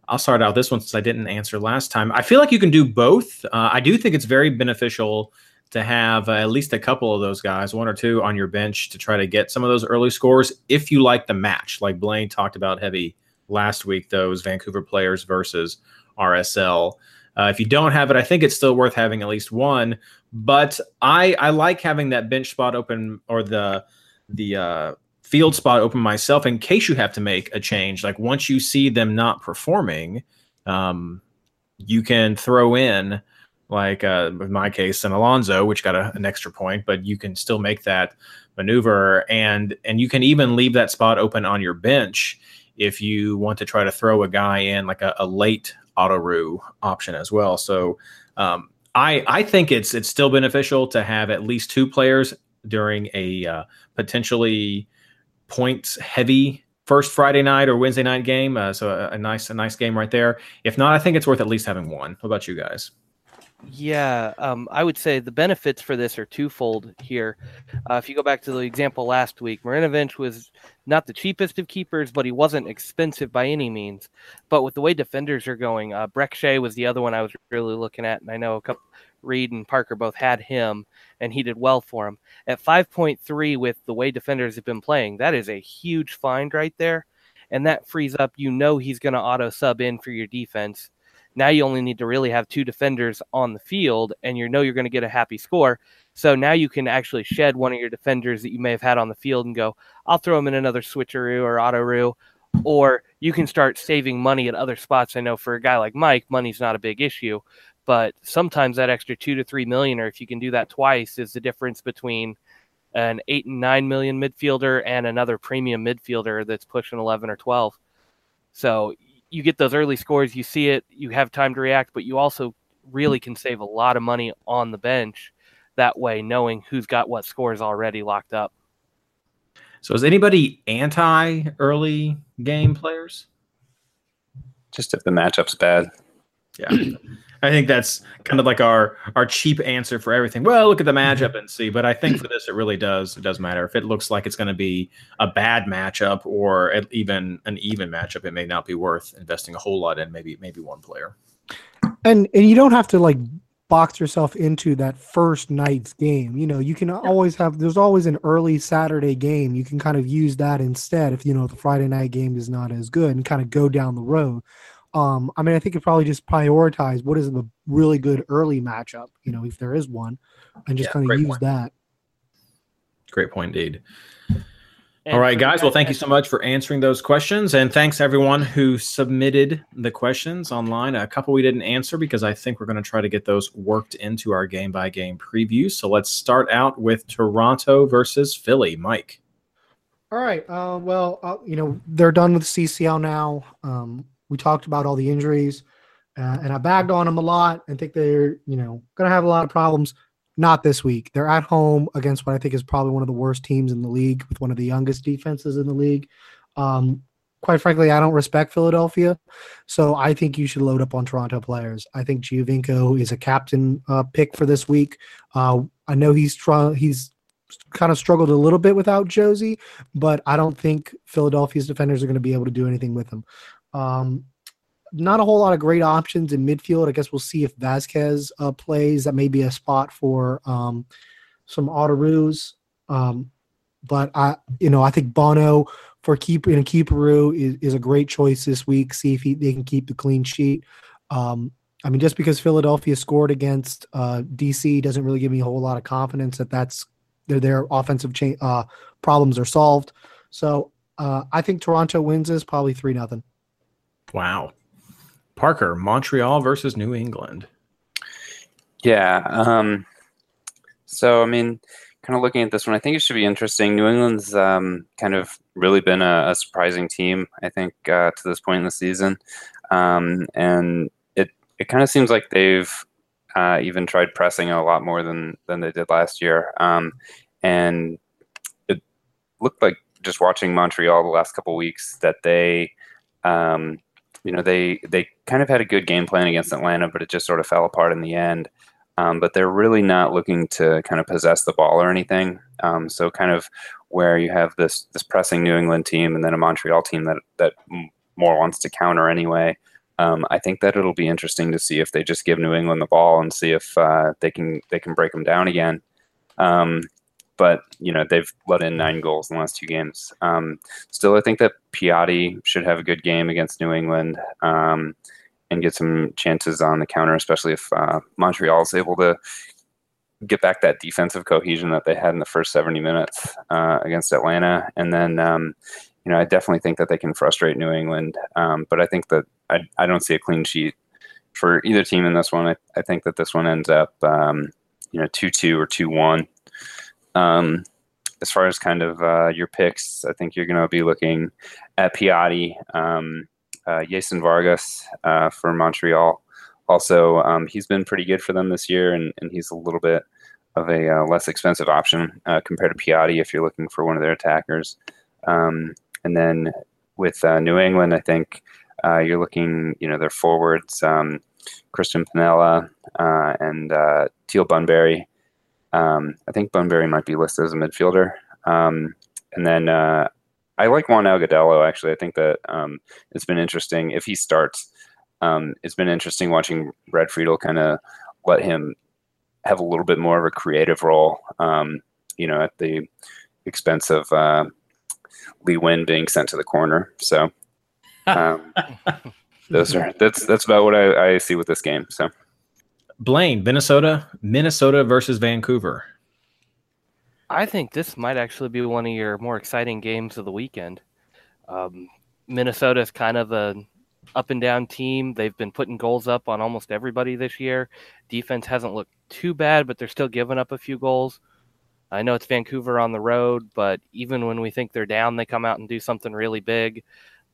I'll start out this one since I didn't answer last time. I feel like you can do both. Uh, I do think it's very beneficial to have uh, at least a couple of those guys, one or two on your bench to try to get some of those early scores if you like the match. Like Blaine talked about heavy last week, those Vancouver players versus RSL. Uh, if you don't have it, I think it's still worth having at least one. But I I like having that bench spot open or the the uh, field spot open myself in case you have to make a change. Like once you see them not performing, um, you can throw in like uh, in my case an Alonso, which got a, an extra point, but you can still make that maneuver and and you can even leave that spot open on your bench if you want to try to throw a guy in like a, a late auto option as well. So um, I I think it's it's still beneficial to have at least two players during a uh, potentially points heavy first Friday night or Wednesday night game. Uh, so a, a, nice a nice game right there. If not, I think it's worth at least having one. What about you guys? Yeah, um, I would say the benefits for this are twofold here. Uh, if you go back to the example last week, Marinovic was not the cheapest of keepers, but he wasn't expensive by any means. But with the way defenders are going, uh, Brek Shea was the other one I was really looking at, and I know a couple Reed and Parker both had him, and he did well for him. At 5.3, with the way defenders have been playing, that is a huge find right there. And that frees up, you know, he's going to auto sub in for your defense. Now you only need to really have two defenders on the field, and you know you're going to get a happy score. So now you can actually shed one of your defenders that you may have had on the field and go, I'll throw him in another switcheroo or Autoroo. Or you can start saving money at other spots. I know for a guy like Mike, money's not a big issue, but sometimes that extra two to three million, or if you can do that twice, is the difference between an eight and nine million midfielder and another premium midfielder that's pushing 11 or 12. So you get those early scores, you see it, you have time to react, but you also really can save a lot of money on the bench that way, knowing who's got what scores already locked up. So is anybody anti early game players? Just if the matchup's bad. Yeah. I think that's kind of like our our cheap answer for everything. Well, look at the mm-hmm. matchup and see. But I think for this, it really does. It does matter if it looks like it's going to be a bad matchup or even an even matchup. It may not be worth investing a whole lot in. Maybe maybe one player. And and you don't have to like box yourself into that first night's game. You know, you can always have. There's always an early Saturday game. You can kind of use that instead if you know the Friday night game is not as good and kind of go down the road. Um, I mean, I think you probably just prioritize what is the really good early matchup, you know, if there is one, and just Yeah, kind of use point. that. Great point, indeed. And All right, guys. Well, thank you so much for answering those questions, and thanks everyone who submitted the questions online. A couple we didn't answer because I think we're going to try to get those worked into our game by game preview. So let's start out with Toronto versus Philly. Mike. All right. Uh, well, uh, you know, they're done with CCL now. Um, we talked about all the injuries, uh, and I bagged on them a lot and think they're, you know, going to have a lot of problems. Not this week. They're at home against what I think is probably one of the worst teams in the league with one of the youngest defenses in the league. Um, quite frankly, I don't respect Philadelphia. So I think you should load up on Toronto players. I think Giovinco is a captain uh, pick for this week. Uh, I know he's trying, he's kind of struggled a little bit without Jozy, but I don't think Philadelphia's defenders are going to be able to do anything with him. Um, not a whole lot of great options in midfield. I guess we'll see if Vazquez uh, plays. That may be a spot for um, some Autoroos. Um, but I, you know, I think Bono for keep in a keeperoo is, is a great choice this week. See if he, they can keep the clean sheet. Um, I mean, just because Philadelphia scored against uh, DC doesn't really give me a whole lot of confidence that that's their their offensive cha- uh, problems are solved. So uh, I think Toronto wins this probably three nothing. Wow. Parker, Montreal versus New England. Yeah. Um, so, I mean, kind of looking at this one, I think it should be interesting. New England's um, kind of really been a, a surprising team, I think, uh, to this point in the season. Um, and it, it kind of seems like they've uh, even tried pressing a lot more than, than they did last year. Um, and it looked like just watching Montreal the last couple weeks that they, um, you know, they they kind of had a good game plan against Atlanta, but it just sort of fell apart in the end. Um, but they're really not looking to kind of possess the ball or anything. Um, so kind of where you have this this pressing New England team and then a Montreal team that that more wants to counter anyway. Um, I think that it'll be interesting to see if they just give New England the ball and see if uh, they can they can break them down again. Um, but you know they've let in nine goals in the last two games. Um, still, I think that Piatti should have a good game against New England um, and get some chances on the counter, especially if uh, Montreal is able to get back that defensive cohesion that they had in the first 70 minutes uh, against Atlanta. And then, um, you know, I definitely think that they can frustrate New England. Um, but I think that I, I don't see a clean sheet for either team in this one. I, I think that this one ends up, um, you know, 2 2 or 2 1. Um, as far as kind of uh, your picks, I think you're going to be looking at Piatti, um, uh, Jeisson Vargas uh, for Montreal. Also, um, he's been pretty good for them this year, and, and he's a little bit of a uh, less expensive option uh, compared to Piatti if you're looking for one of their attackers. Um, and then with uh, New England, I think you're looking, you know, their forwards. Um, Cristian Penilla, and Teal Bunbury. Um, I think Bunbury might be listed as a midfielder. Um, and then uh, I like Juan Agudelo, actually. I think that um, it's been interesting. If he starts, um, it's been interesting watching Brad Friedel kind of let him have a little bit more of a creative role, um, you know, at the expense of uh, Lee Nguyen being sent to the corner. So um, those are that's that's about what I, I see with this game. So Blaine, Minnesota, Minnesota versus Vancouver. I think this might actually be one of your more exciting games of the weekend. Um, Minnesota is kind of a up and down team. They've been putting goals up on almost everybody this year. Defense hasn't looked too bad, but they're still giving up a few goals. I know it's Vancouver on the road, but even when we think they're down, they come out and do something really big.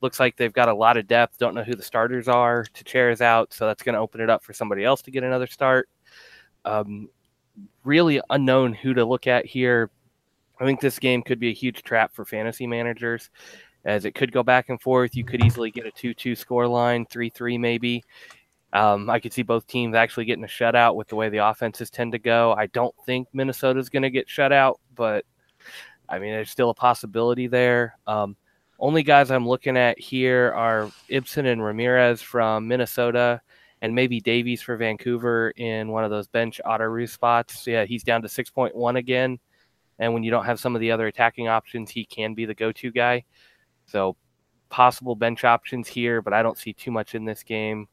Looks like they've got a lot of depth. Don't know who the starters are. Teixeira's out, so that's going to open it up for somebody else to get another start. Um, really unknown who to look at here. I think this game could be a huge trap for fantasy managers as it could go back and forth. You could easily get a 2 2 score line, 3 3 maybe. Um, I could see both teams actually getting a shutout with the way the offenses tend to go. I don't think Minnesota's going to get shut out, but I mean, there's still a possibility there. Um, only guys I'm looking at here are Ibson and Ramirez from Minnesota, and maybe Davies for Vancouver in one of those bench auto spots. Yeah, he's down to 6.1 again. And when you don't have some of the other attacking options, he can be the go to guy. So possible bench options here, but I don't see too much in this game.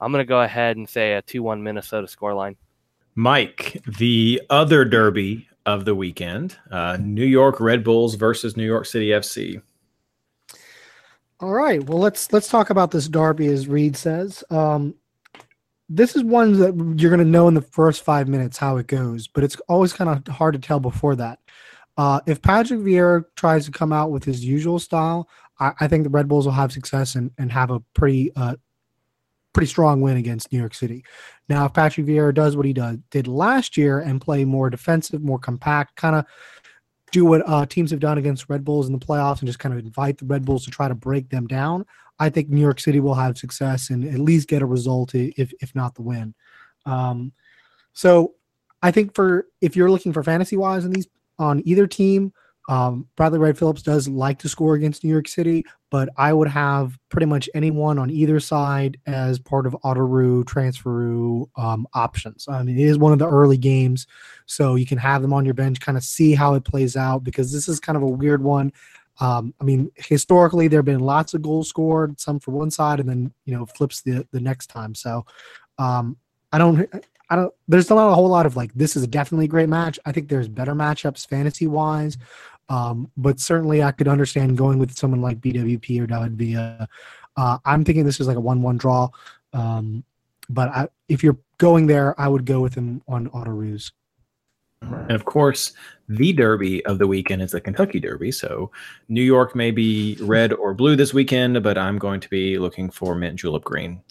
I'm going to go ahead and say a 2 1 Minnesota scoreline. Mike, the other derby of the weekend uh, New York Red Bulls versus New York City FC. All right. Well, let's let's talk about this derby, as Reed says. Um, this is one that you're going to know in the first five minutes how it goes, but it's always kind of hard to tell before that. Uh, if Patrick Vieira tries to come out with his usual style, I, I think the Red Bulls will have success and, and have a pretty uh, pretty strong win against New York City. Now, if Patrick Vieira does what he does, did last year and play more defensive, more compact, kind of do what uh, teams have done against Red Bulls in the playoffs and just kind of invite the Red Bulls to try to break them down, I think New York City will have success and at least get a result, if if not the win. Um, so I think for if you're looking for fantasy wise in these on either team, um, Bradley Wright Phillips does like to score against New York City, but I would have pretty much anyone on either side as part of Autoroo, Transferoo um, options. I mean, it is one of the early games, so you can have them on your bench, kind of see how it plays out because this is kind of a weird one. Um, I mean, historically, there have been lots of goals scored, some for one side, and then you know flips the the next time. So, um, I don't, I don't. There's not a whole lot of like this is definitely a great match. I think there's better matchups fantasy wise. Um, but certainly, I could understand going with someone like BWP or David Villa. Uh, I'm thinking this is like a one-one draw. Um, but I, if you're going there, I would go with him on Autoroos. And of course, the derby of the weekend is the Kentucky Derby. So New York may be red or blue this weekend, but I'm going to be looking for mint julep green.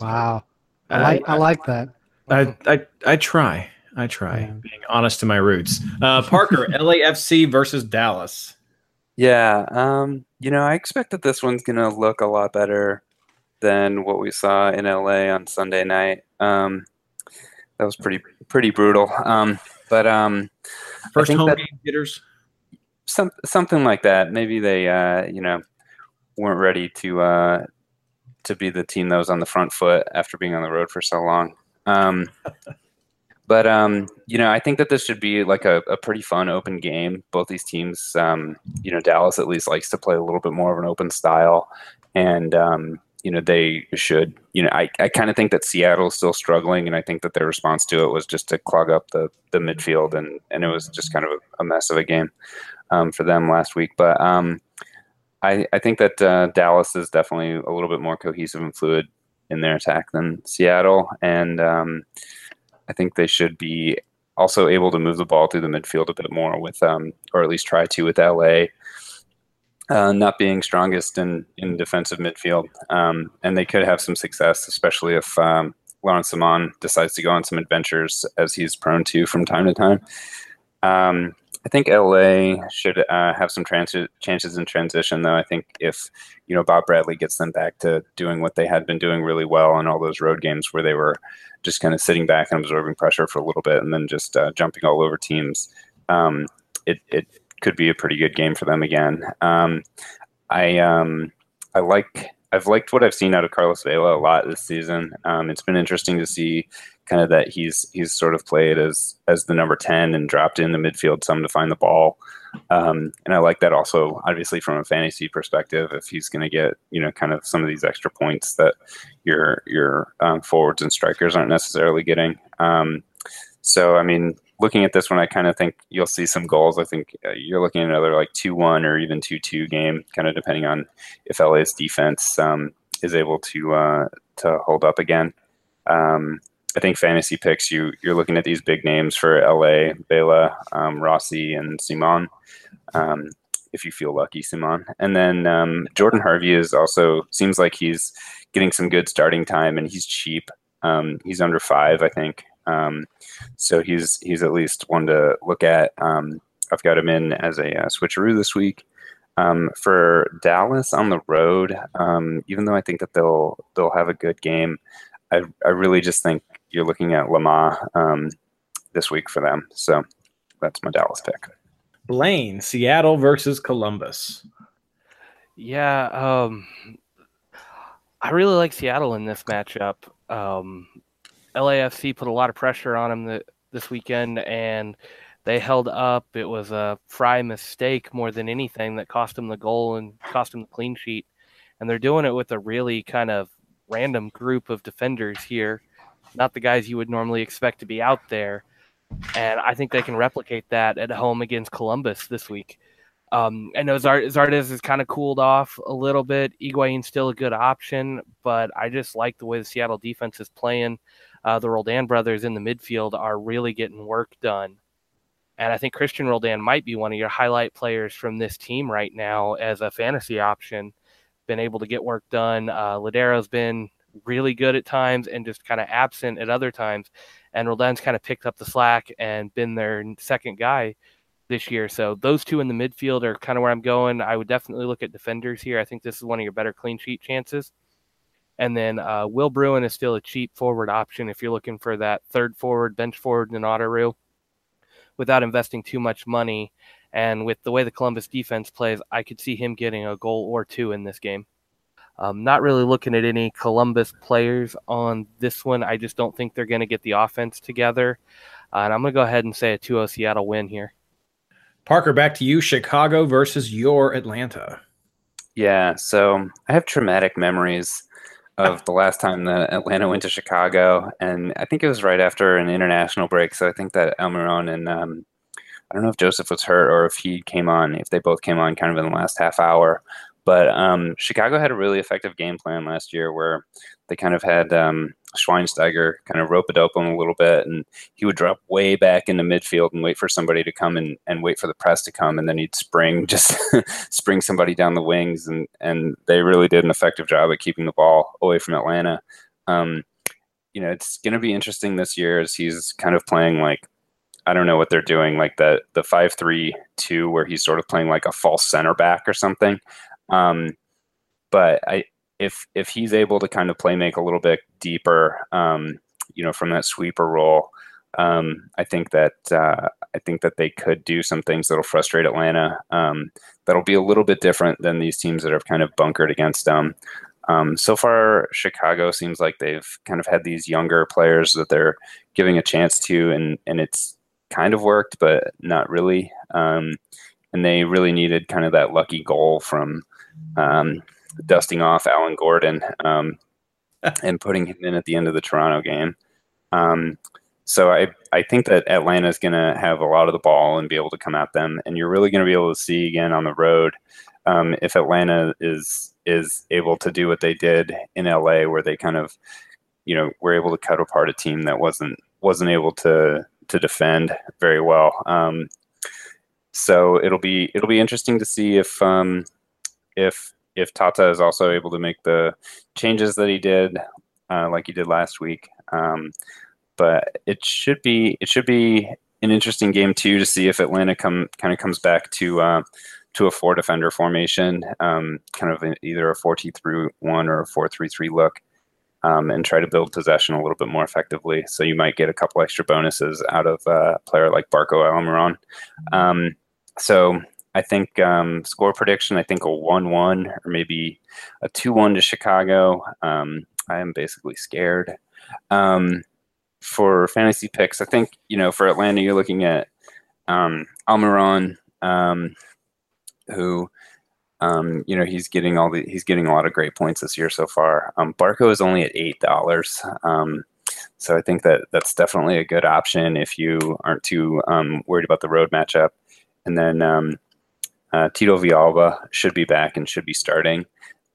Wow, I like I, I like that. I, I I try. I try yeah. being honest to my roots. Uh, Parker, LAFC versus Dallas. Yeah, um, you know, I expect that this one's gonna look a lot better than what we saw in LA on Sunday night. Um, that was pretty pretty brutal. Um, but um, first home game hitters, some something like that. Maybe they, uh, you know, weren't ready to uh, to be the team that was on the front foot after being on the road for so long. Um, but um, you know, I think that this should be like a, a pretty fun open game. Both these teams, um, you know, Dallas at least likes to play a little bit more of an open style, and um, you know they should. You know, I, I kind of think that Seattle's still struggling, and I think that their response to it was just to clog up the the midfield, and and it was just kind of a, a mess of a game um, for them last week. But um, I I think that uh, Dallas is definitely a little bit more cohesive and fluid in their attack than Seattle, and um, I think they should be also able to move the ball through the midfield a bit more with, um, or at least try to with LA. Uh, not being strongest in, in defensive midfield. Um, and they could have some success, especially if um, Laurent Ciman decides to go on some adventures as he's prone to from time to time. Um, I think LA should uh, have some trans- chances in transition, though. I think if you know Bob Bradley gets them back to doing what they had been doing really well in all those road games, where they were just kind of sitting back and absorbing pressure for a little bit, and then just uh, jumping all over teams, um, it it could be a pretty good game for them again. Um, I um, I like I've liked what I've seen out of Carlos Vela a lot this season. Um, it's been interesting to see kind of that he's he's sort of played as as the number ten and dropped in the midfield some to find the ball. Um, and I like that also, obviously from a fantasy perspective, if he's going to get you know kind of some of these extra points that your your um, forwards and strikers aren't necessarily getting. Um, so I mean, looking at this one, I kind of think you'll see some goals. I think uh, you're looking at another like two one or even two two game, kind of depending on if LA's defense um, is able to uh, to hold up again. Um, I think fantasy picks you you're looking at these big names for LA, Vela, um, Rossi, and Ciman. Um, if you feel lucky, Ciman, and then um, Jordan Harvey is also seems like he's getting some good starting time, and he's cheap. Um, he's under five, I think. Um, so he's he's at least one to look at. Um, I've got him in as a uh, switcheroo this week. Um, for Dallas on the road, um, even though I think that they'll they'll have a good game, I I really just think you're looking at Lamah um, this week for them. So that's my Dallas pick. Blaine, Seattle versus Columbus. Yeah, um, I really like Seattle in this matchup. Um, LAFC put a lot of pressure on them the, this weekend, and they held up. It was a Frei mistake more than anything that cost them the goal and cost them the clean sheet. And they're doing it with a really kind of random group of defenders here, not the guys you would normally expect to be out there. And I think they can replicate that at home against Columbus this week. Um, I know Zart- Zardes has kind of cooled off a little bit. Higuain's still a good option, but I just like the way the Seattle defense is playing uh, the Roldan brothers in the midfield are really getting work done. And I think Christian Roldan might be one of your highlight players from this team right now as a fantasy option. Been able to get work done. Uh, Lodeiro's been really good at times and just kind of absent at other times. And Roldan's kind of picked up the slack and been their second guy this year. So those two in the midfield are kind of where I'm going. I would definitely look at defenders here. I think this is one of your better clean sheet chances. And then uh, Will Bruin is still a cheap forward option if you're looking for that third forward, bench forward in Autoroo without investing too much money. And with the way the Columbus defense plays, I could see him getting a goal or two in this game. Um, not really looking at any Columbus players on this one. I just don't think they're going to get the offense together. Uh, and I'm going to go ahead and say a 2 0 Seattle win here. Parker, back to you. Chicago versus your Atlanta. Yeah, so I have traumatic memories of the last time that Atlanta went to Chicago, and I think it was right after an international break. So I think that Almiron and um, I don't know if Josef was hurt or if he came on, if they both came on kind of in the last half hour. But um, Chicago had a really effective game plan last year where they kind of had um, Schweinsteiger kind of rope it open a little bit, and he would drop way back into midfield and wait for somebody to come and, and wait for the press to come, and then he'd spring just spring somebody down the wings, and and they really did an effective job at keeping the ball away from Atlanta. Um, you know, it's going to be interesting this year as he's kind of playing like I don't know what they're doing, like the the five three two, where he's sort of playing like a false center back or something. Um, but I if if he's able to kind of play make a little bit deeper, um, you know, from that sweeper role, um, I think that uh, I think that they could do some things that'll frustrate Atlanta. Um, that'll be a little bit different than these teams that have kind of bunkered against them. Um, so far, Chicago seems like they've kind of had these younger players that they're giving a chance to, and and it's kind of worked, but not really. Um, and they really needed kind of that lucky goal from um, dusting off Alan Gordon um, and putting him in at the end of the Toronto game. Um, so I, I think that Atlanta is going to have a lot of the ball and be able to come at them, and you're really going to be able to see again on the road um, if Atlanta is is able to do what they did in LA, where they kind of, you know, were able to cut apart a team that wasn't wasn't able to to defend very well. Um, so it'll be it'll be interesting to see if um, if if Tata is also able to make the changes that he did, uh, like he did last week. Um, but it should be it should be an interesting game too to see if Atlanta come kind of comes back to uh, to a four defender formation, um, kind of either a four two three one or a four three three look, um, and try to build possession a little bit more effectively. So you might get a couple extra bonuses out of uh, a player like Barco Almiron. Um, so I think um, score prediction. I think a one-one or maybe a two-one to Chicago. Um, I am basically scared. Um, for fantasy picks, I think you know for Atlanta, you're looking at um, Almiron, um, who um, you know he's getting all the he's getting a lot of great points this year so far. Um, Barco is only at eight dollars. So I think that that's definitely a good option if you aren't too worried about the road matchup. And then um, uh, Tito Villalba should be back and should be starting.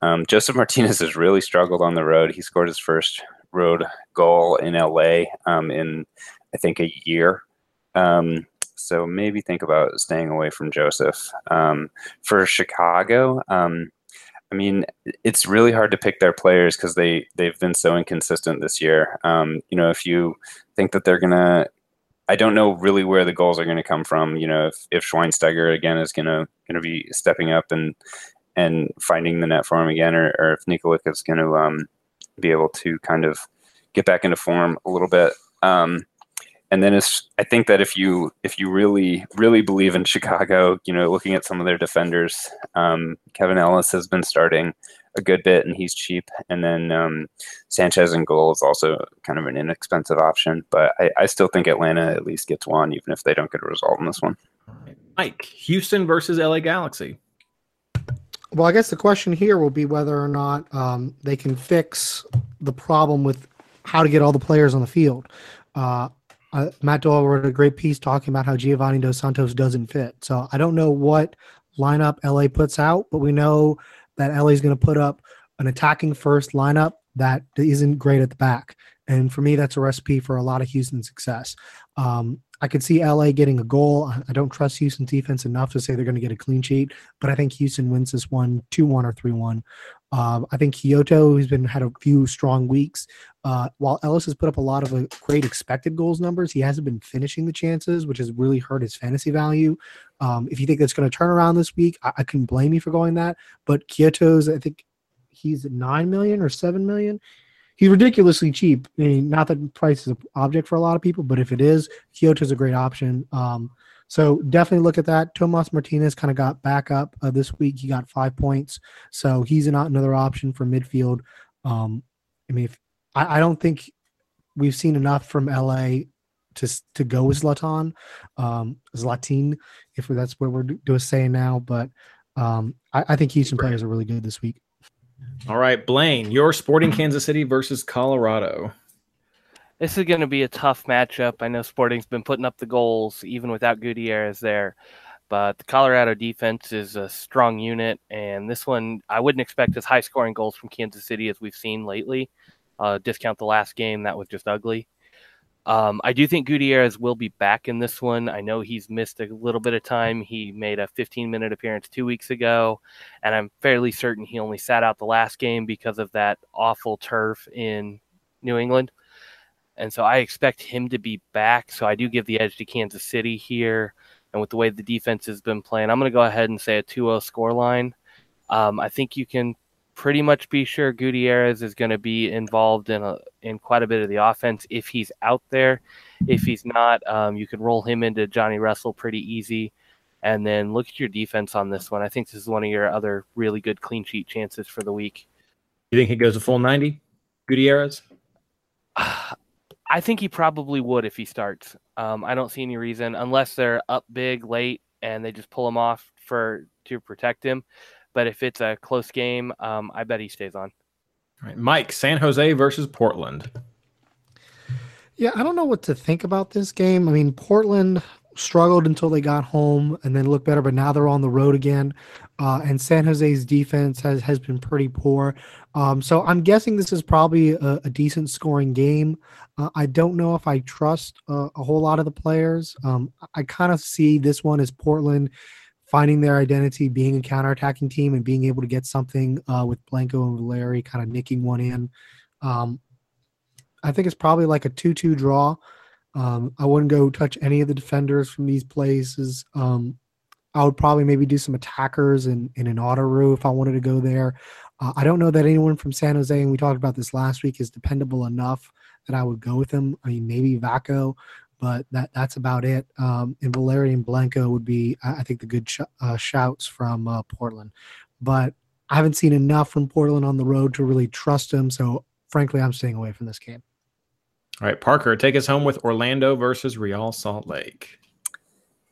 Um, Josef Martinez has really struggled on the road. He scored his first road goal in LA um, in, I think, a year. Um, so maybe think about staying away from Josef. Um, for Chicago, um, I mean, it's really hard to pick their players because they they've been so inconsistent this year. Um, you know, if you think that they're gonna I don't know really where the goals are going to come from. You know, if, if Schweinsteiger again is going to going to be stepping up and and finding the net for him again, or, or if Nikolic is going to um, be able to kind of get back into form a little bit. Um, and then it's, I think that if you if you really really believe in Chicago, you know, looking at some of their defenders, um, Kevin Ellis has been starting a good bit, and he's cheap. And then um, Sanchez and goal is also kind of an inexpensive option. But I, I, still think Atlanta at least gets one, even if they don't get a result in this one. Mike, Houston versus LA Galaxy. Well, I guess the question here will be whether or not um, they can fix the problem with how to get all the players on the field. Uh, uh, Matt Doyle wrote a great piece talking about how Giovanni Dos Santos doesn't fit. So I don't know what lineup LA puts out, but we know that LA is going to put up an attacking first lineup that isn't great at the back. And for me, that's a recipe for a lot of Houston success. Um, I could see LA getting a goal. I don't trust Houston's defense enough to say they're going to get a clean sheet, but I think Houston wins this one 2 1 or 3 1. Uh, I think Quioto, who's been had a few strong weeks, uh, while Elis has put up a lot of uh, great expected goals numbers, he hasn't been finishing the chances, which has really hurt his fantasy value. Um, if you think that's going to turn around this week, I, I couldn't blame you for going that. But Quioto's, I think he's nine million or seven million. He's ridiculously cheap. I mean, not that price is an object for a lot of people, but if it is, Quioto's a great option. Um, so definitely look at that. Tomas Martinez kind of got back up uh, this week. He got five points, so he's not another option for midfield. Um, I mean, if, I, I, don't think we've seen enough from LA to to go with Zlatan, um, Zlatin, if that's what we're doing saying now. But um, I, I think Houston players are really good this week. All right, Blaine, your Sporting Kansas City versus Colorado. This is going to be a tough matchup. I know Sporting's been putting up the goals even without Gutierrez there, but the Colorado defense is a strong unit, and this one I wouldn't expect as high scoring goals from Kansas City as we've seen lately. Uh, discount the last game, that was just ugly. Um, I do think Gutierrez will be back in this one. I know he's missed a little bit of time. He made a 15 minute appearance two weeks ago, and I'm fairly certain he only sat out the last game because of that awful turf in New England. And so I expect him to be back. So I do give the edge to Kansas City here. And with the way the defense has been playing, I'm going to go ahead and say a 2 0 score line. Um, I think you can pretty much be sure Gutierrez is going to be involved in a, in quite a bit of the offense if he's out there. If he's not, um, you can roll him into Johnny Russell pretty easy. And then look at your defense on this one. I think this is one of your other really good clean sheet chances for the week. You think he goes a full 90, Gutierrez? I think he probably would if he starts. Um, I don't see any reason unless they're up big late and they just pull him off for to protect him. But if it's a close game, um, I bet he stays on. All right, Mike, San Jose versus Portland. Yeah, I don't know what to think about this game. I mean, Portland struggled until they got home and then looked better, but now they're on the road again. Uh, and San Jose's defense has, has been pretty poor. Um, so I'm guessing this is probably a, a decent scoring game. Uh, I don't know if I trust uh, a whole lot of the players. Um, I kind of see this one as Portland finding their identity, being a counterattacking team, and being able to get something uh, with Blanco and Valeri kind of nicking one in. Um, I think it's probably like a 2 2 draw. Um, I wouldn't go touch any of the defenders from these places. Um, I would probably maybe do some attackers in, in an Autoroo if I wanted to go there. Uh, I don't know that anyone from San Jose, and we talked about this last week, is dependable enough that I would go with him. I mean, maybe Vako, but that that's about it. Um, and Valeri and Blanco would be, I I think, the good sh- uh, shouts from uh, Portland. But I haven't seen enough from Portland on the road to really trust him. So, frankly, I'm staying away from this game. All right, Parker, take us home with Orlando versus Real Salt Lake.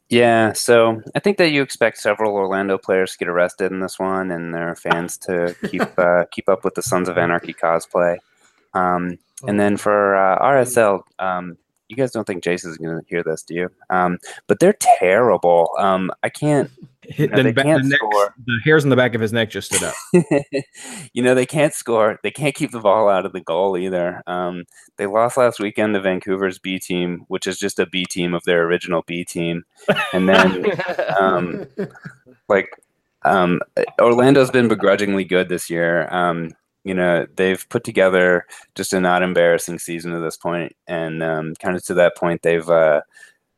Yeah, so I think that you expect several Orlando players to get arrested in this one, and their fans to keep uh, keep up with the Sons of Anarchy cosplay. Um, and then for uh, RSL, um, you guys don't think Jason's going to hear this, do you? Um, but they're terrible. Um, I can't. Hit know, the, they ba- can't the, neck- score. the hairs on the back of his neck just stood up. you know they can't score. They can't keep the ball out of the goal either. Um, they lost last weekend to Vancouver's B team, which is just a B team of their original B team, and then um, like um, Orlando's been begrudgingly good this year. You know they've put together just a not embarrassing season to this point, and um, kind of to that point they've uh,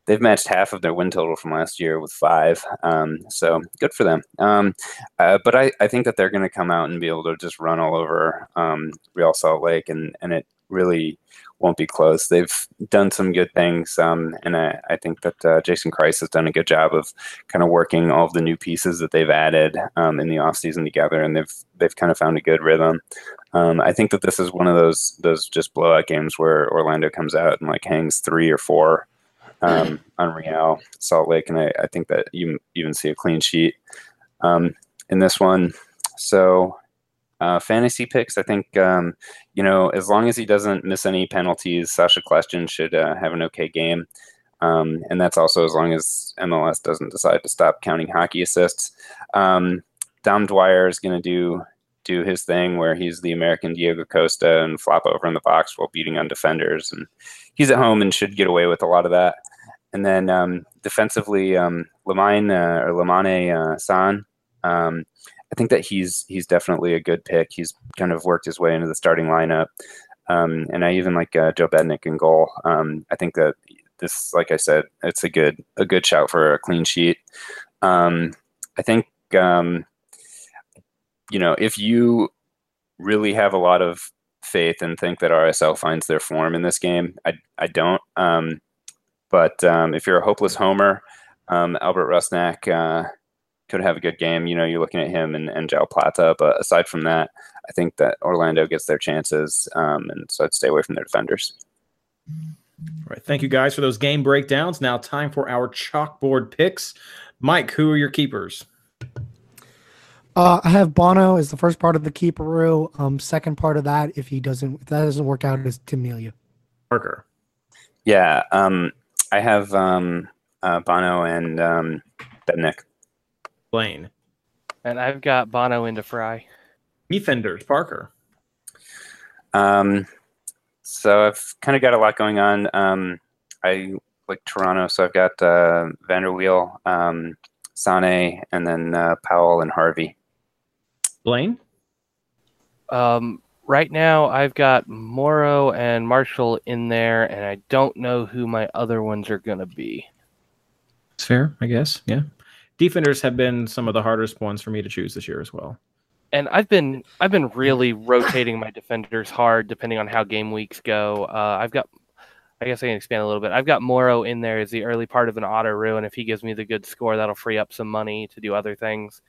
they've matched half of their win total from last year with five. Um, so good for them. Um, uh, but I, I think that they're going to come out and be able to just run all over um, Real Salt Lake, and and it really won't be close. They've done some good things, um, and I, I think that uh, Jason Kreis has done a good job of kind of working all of the new pieces that they've added um, in the offseason together, and they've they've kind of found a good rhythm. Um, I think that this is one of those those just blowout games where Orlando comes out and like hangs three or four um, on Real Salt Lake, and I, I think that you even see a clean sheet um, in this one. So uh, fantasy picks, I think um, you know as long as he doesn't miss any penalties, Sacha Kljestan should uh, have an okay game. Um, and that's also as long as MLS doesn't decide to stop counting hockey assists. Um, Dom Dwyer is going to do do his thing where he's the American Diego Costa and flop over in the box while beating on defenders, and he's at home and should get away with a lot of that. And then um, defensively, um, Lamine uh, or Lamane uh, San, um, I think that he's he's definitely a good pick. He's kind of worked his way into the starting lineup, um, and I even like uh, Joe Bendik in goal. Um, I think that this, like I said, it's a good a good shout for a clean sheet. Um, I think um, you know if you really have a lot of faith and think that RSL finds their form in this game, I I don't. Um, but um, if you're a hopeless homer, Albert Rusnak uh, could have a good game. You know, you're looking at him and, and Joao Plata. But aside from that, I think that Orlando gets their chances, um, and so I'd stay away from their defenders. All right, thank you guys for those game breakdowns. Now, time for our chalkboard picks. Mike, who are your keepers? Uh, I have Bono as the first part of the keeperoo. Um, second part of that, if he doesn't, if that doesn't work out, is Tim Melia. Parker. Yeah, um, I have um, uh, Bono and um, Bendik. Blaine. And I've got Bono into Frei. Defenders, Parker. Um, so I've kind of got a lot going on. Um, I like Toronto, so I've got uh, Van der Wiel, um, Sane, and then uh, Powell and Harvey. Blaine. Um, right now, I've got Morrow and Marshall in there, and I don't know who my other ones are going to be. It's fair, I guess. Yeah. Defenders have been some of the hardest ones for me to choose this year as well. And I've been I've been really rotating my defenders hard depending on how game weeks go. Uh, I've got I guess I can expand a little bit. I've got Morrow in there as the early part of an auto and if he gives me the good score, that'll free up some money to do other things.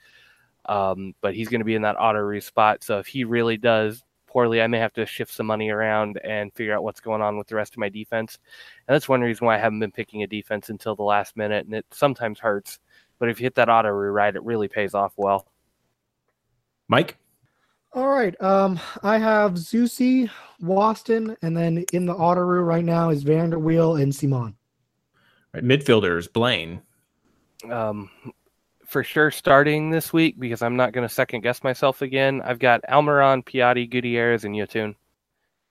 Um, but he's going to be in that auto spot, so if he really does poorly, I may have to shift some money around and figure out what's going on with the rest of my defense. And that's one reason why I haven't been picking a defense until the last minute, and it sometimes hurts. But if you hit that auto right, it really pays off well. Mike. All right. Um, I have Zusi, Waston, and then in the auto Autoroo right now is Van der Wiel and Ciman. All right, midfielders, Blaine. Um, for sure starting this week because I'm not going to second guess myself again. I've got Almiron, Piatti, Gutierrez, and Yotun.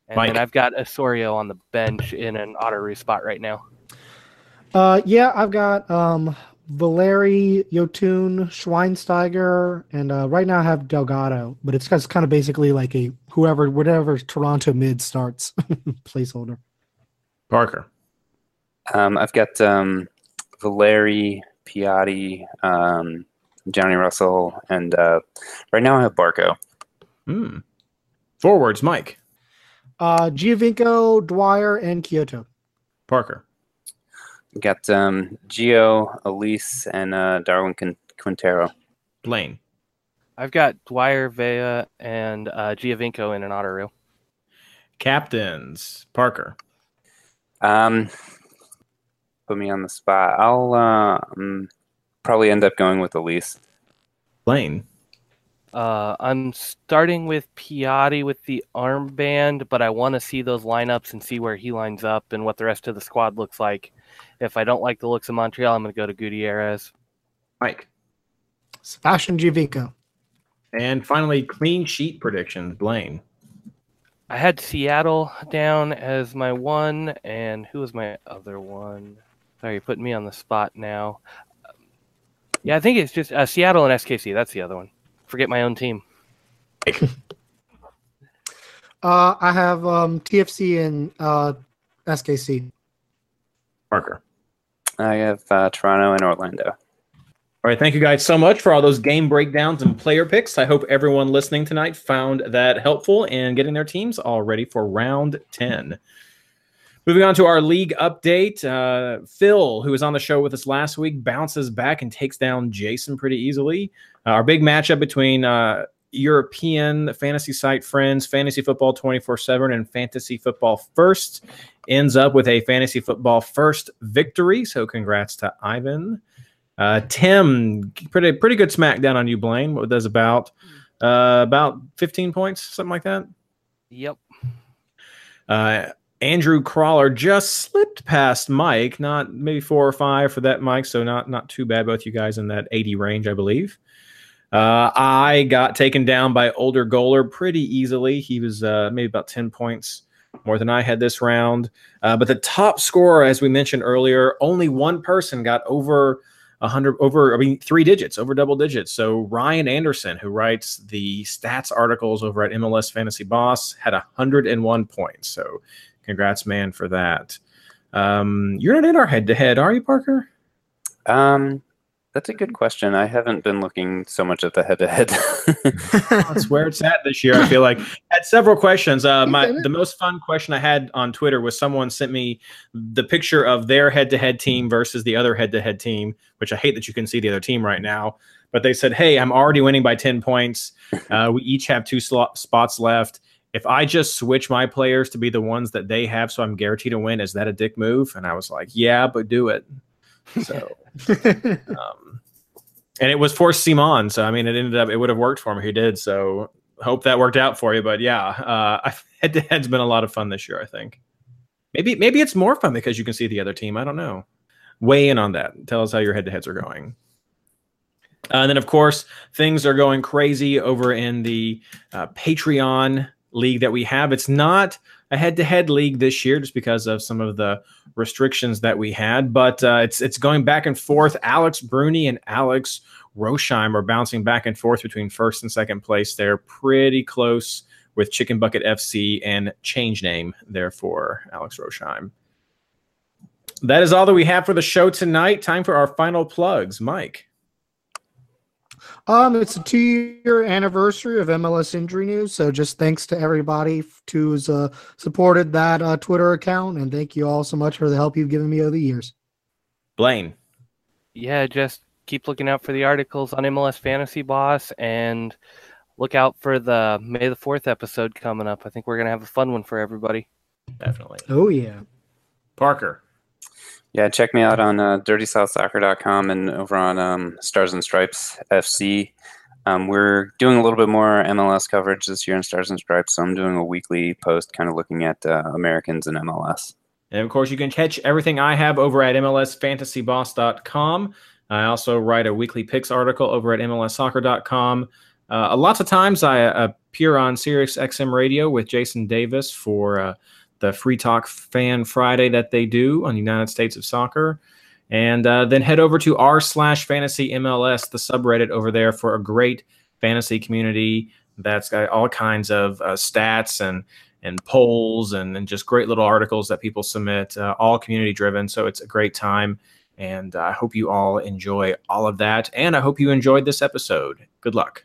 And Mike. then I've got Osorio on the bench in an auto spot right now. Uh, yeah, I've got um, Valeri, Yotun, Schweinsteiger, and uh, right now I have Delgado, but it's, it's kind of basically like a whoever, whatever Toronto mid starts placeholder. Parker. Um, I've got um, Valeri, Piatti, um, Johnny Russell, and uh, right now I have Barco. Hmm. Forwards, Mike. Uh, Giovinco, Dwyer, and Quioto. Parker. Got um, Gio, Elis, and uh, Darwin Quin- Quintero. Blaine. I've got Dwyer, Vea, and uh, Giovinco in an auto reel. Captains. Parker. Um, put me on the spot. I'll uh, um, probably end up going with Elis. Blaine. Uh, I'm starting with Piatti with the armband, but I want to see those lineups and see where he lines up and what the rest of the squad looks like. If I don't like the looks of Montreal, I'm going to go to Gutierrez. Mike. Sebastian Giovinco. And finally, clean sheet predictions. Blaine. I had Seattle down as my one, and who was my other one? Sorry, you're putting me on the spot now. Yeah, I think it's just uh, Seattle and SKC. That's the other one. Forget my own team. Uh, I have um, TFC and uh, SKC. Parker. I have uh, Toronto and Orlando. All right, thank you guys so much for all those game breakdowns and player picks. I hope everyone listening tonight found that helpful in getting their teams all ready for round 10. Moving on to our league update, uh, Phil, who was on the show with us last week, bounces back and takes down Jason pretty easily. Uh, our big matchup between uh, European fantasy site friends, Fantasy Football 24 7 and Fantasy Football First ends up with a Fantasy Football First victory. So congrats to Ivan. Uh, Tim, pretty pretty good smackdown on you, Blaine. What does about uh, about 15 points, something like that? Yep. Uh, Andrew Crawler just slipped past Mike, not maybe four or five for that Mike, so not not too bad. Both you guys in that 80 range, I believe. Uh, I got taken down by older goaler pretty easily. He was uh, maybe about 10 points more than I had this round. Uh, but the top scorer, as we mentioned earlier, only one person got over 100 over i mean three digits over double digits so ryan anderson who writes the stats articles over at mls fantasy boss had 101 points so congrats man for that um, you're not in our head to head are you parker Um, that's a good question. I haven't been looking so much at the head to head. that's where it's at this year i feel like. I had several questions. Uh, my the most fun question i had on twitter was someone sent me the picture of their head-to-head team versus the other head-to-head team which i hate that you can see the other team right now but they said hey i'm already winning by 10 points. Uh, we each have two slot spots left. If i just switch my players to be the ones that they have so i'm guaranteed to win is that a dick move? And i was like yeah but do it. So um, and it was for Simon. So I mean, it ended up it would have worked for him. He did. So hope that worked out for you. But yeah, uh, head to head's been a lot of fun this year. I think maybe maybe it's more fun because you can see the other team. I don't know. Weigh in on that. Tell us how your head to heads are going. Uh, and then, of course, things are going crazy over in the uh, Patreon league that we have. It's not a head-to-head league this year, just because of some of the restrictions that we had. But uh, it's it's going back and forth. Alex Bruni and Alex Rosheim are bouncing back and forth between first and second place. They're pretty close with Chicken Bucket FC and change name there for Alex Rosheim. That is all that we have for the show tonight. Time for our final plugs, Mike. Um, it's a two-year anniversary of MLS Injury News, so just thanks to everybody who's uh, supported that uh, Twitter account, and thank you all so much for the help you've given me over the years. Blaine. Yeah, just keep looking out for the articles on MLS Fantasy Boss, and look out for the May the Fourth episode coming up. I think we're gonna have a fun one for everybody. Definitely. Oh yeah. Parker. Yeah, check me out on uh, dirtysouthsoccer.com and over on um, Stars and Stripes FC. Um, we're doing a little bit more MLS coverage this year in Stars and Stripes, so I'm doing a weekly post kind of looking at uh, Americans and MLS. And of course, you can catch everything I have over at MLSFantasyBoss.com. I also write a weekly picks article over at MLSsoccer.com. Uh, lots of times I appear on Sirius XM Radio with Jason Davis for uh, the Free Talk Fan Friday that they do on the United States of Soccer. And uh, then head over to r slash fantasy MLS, the subreddit over there for a great fantasy community that's got all kinds of uh, stats and and polls and, and just great little articles that people submit, uh, all community driven. So it's a great time. And I hope you all enjoy all of that. And I hope you enjoyed this episode. Good luck.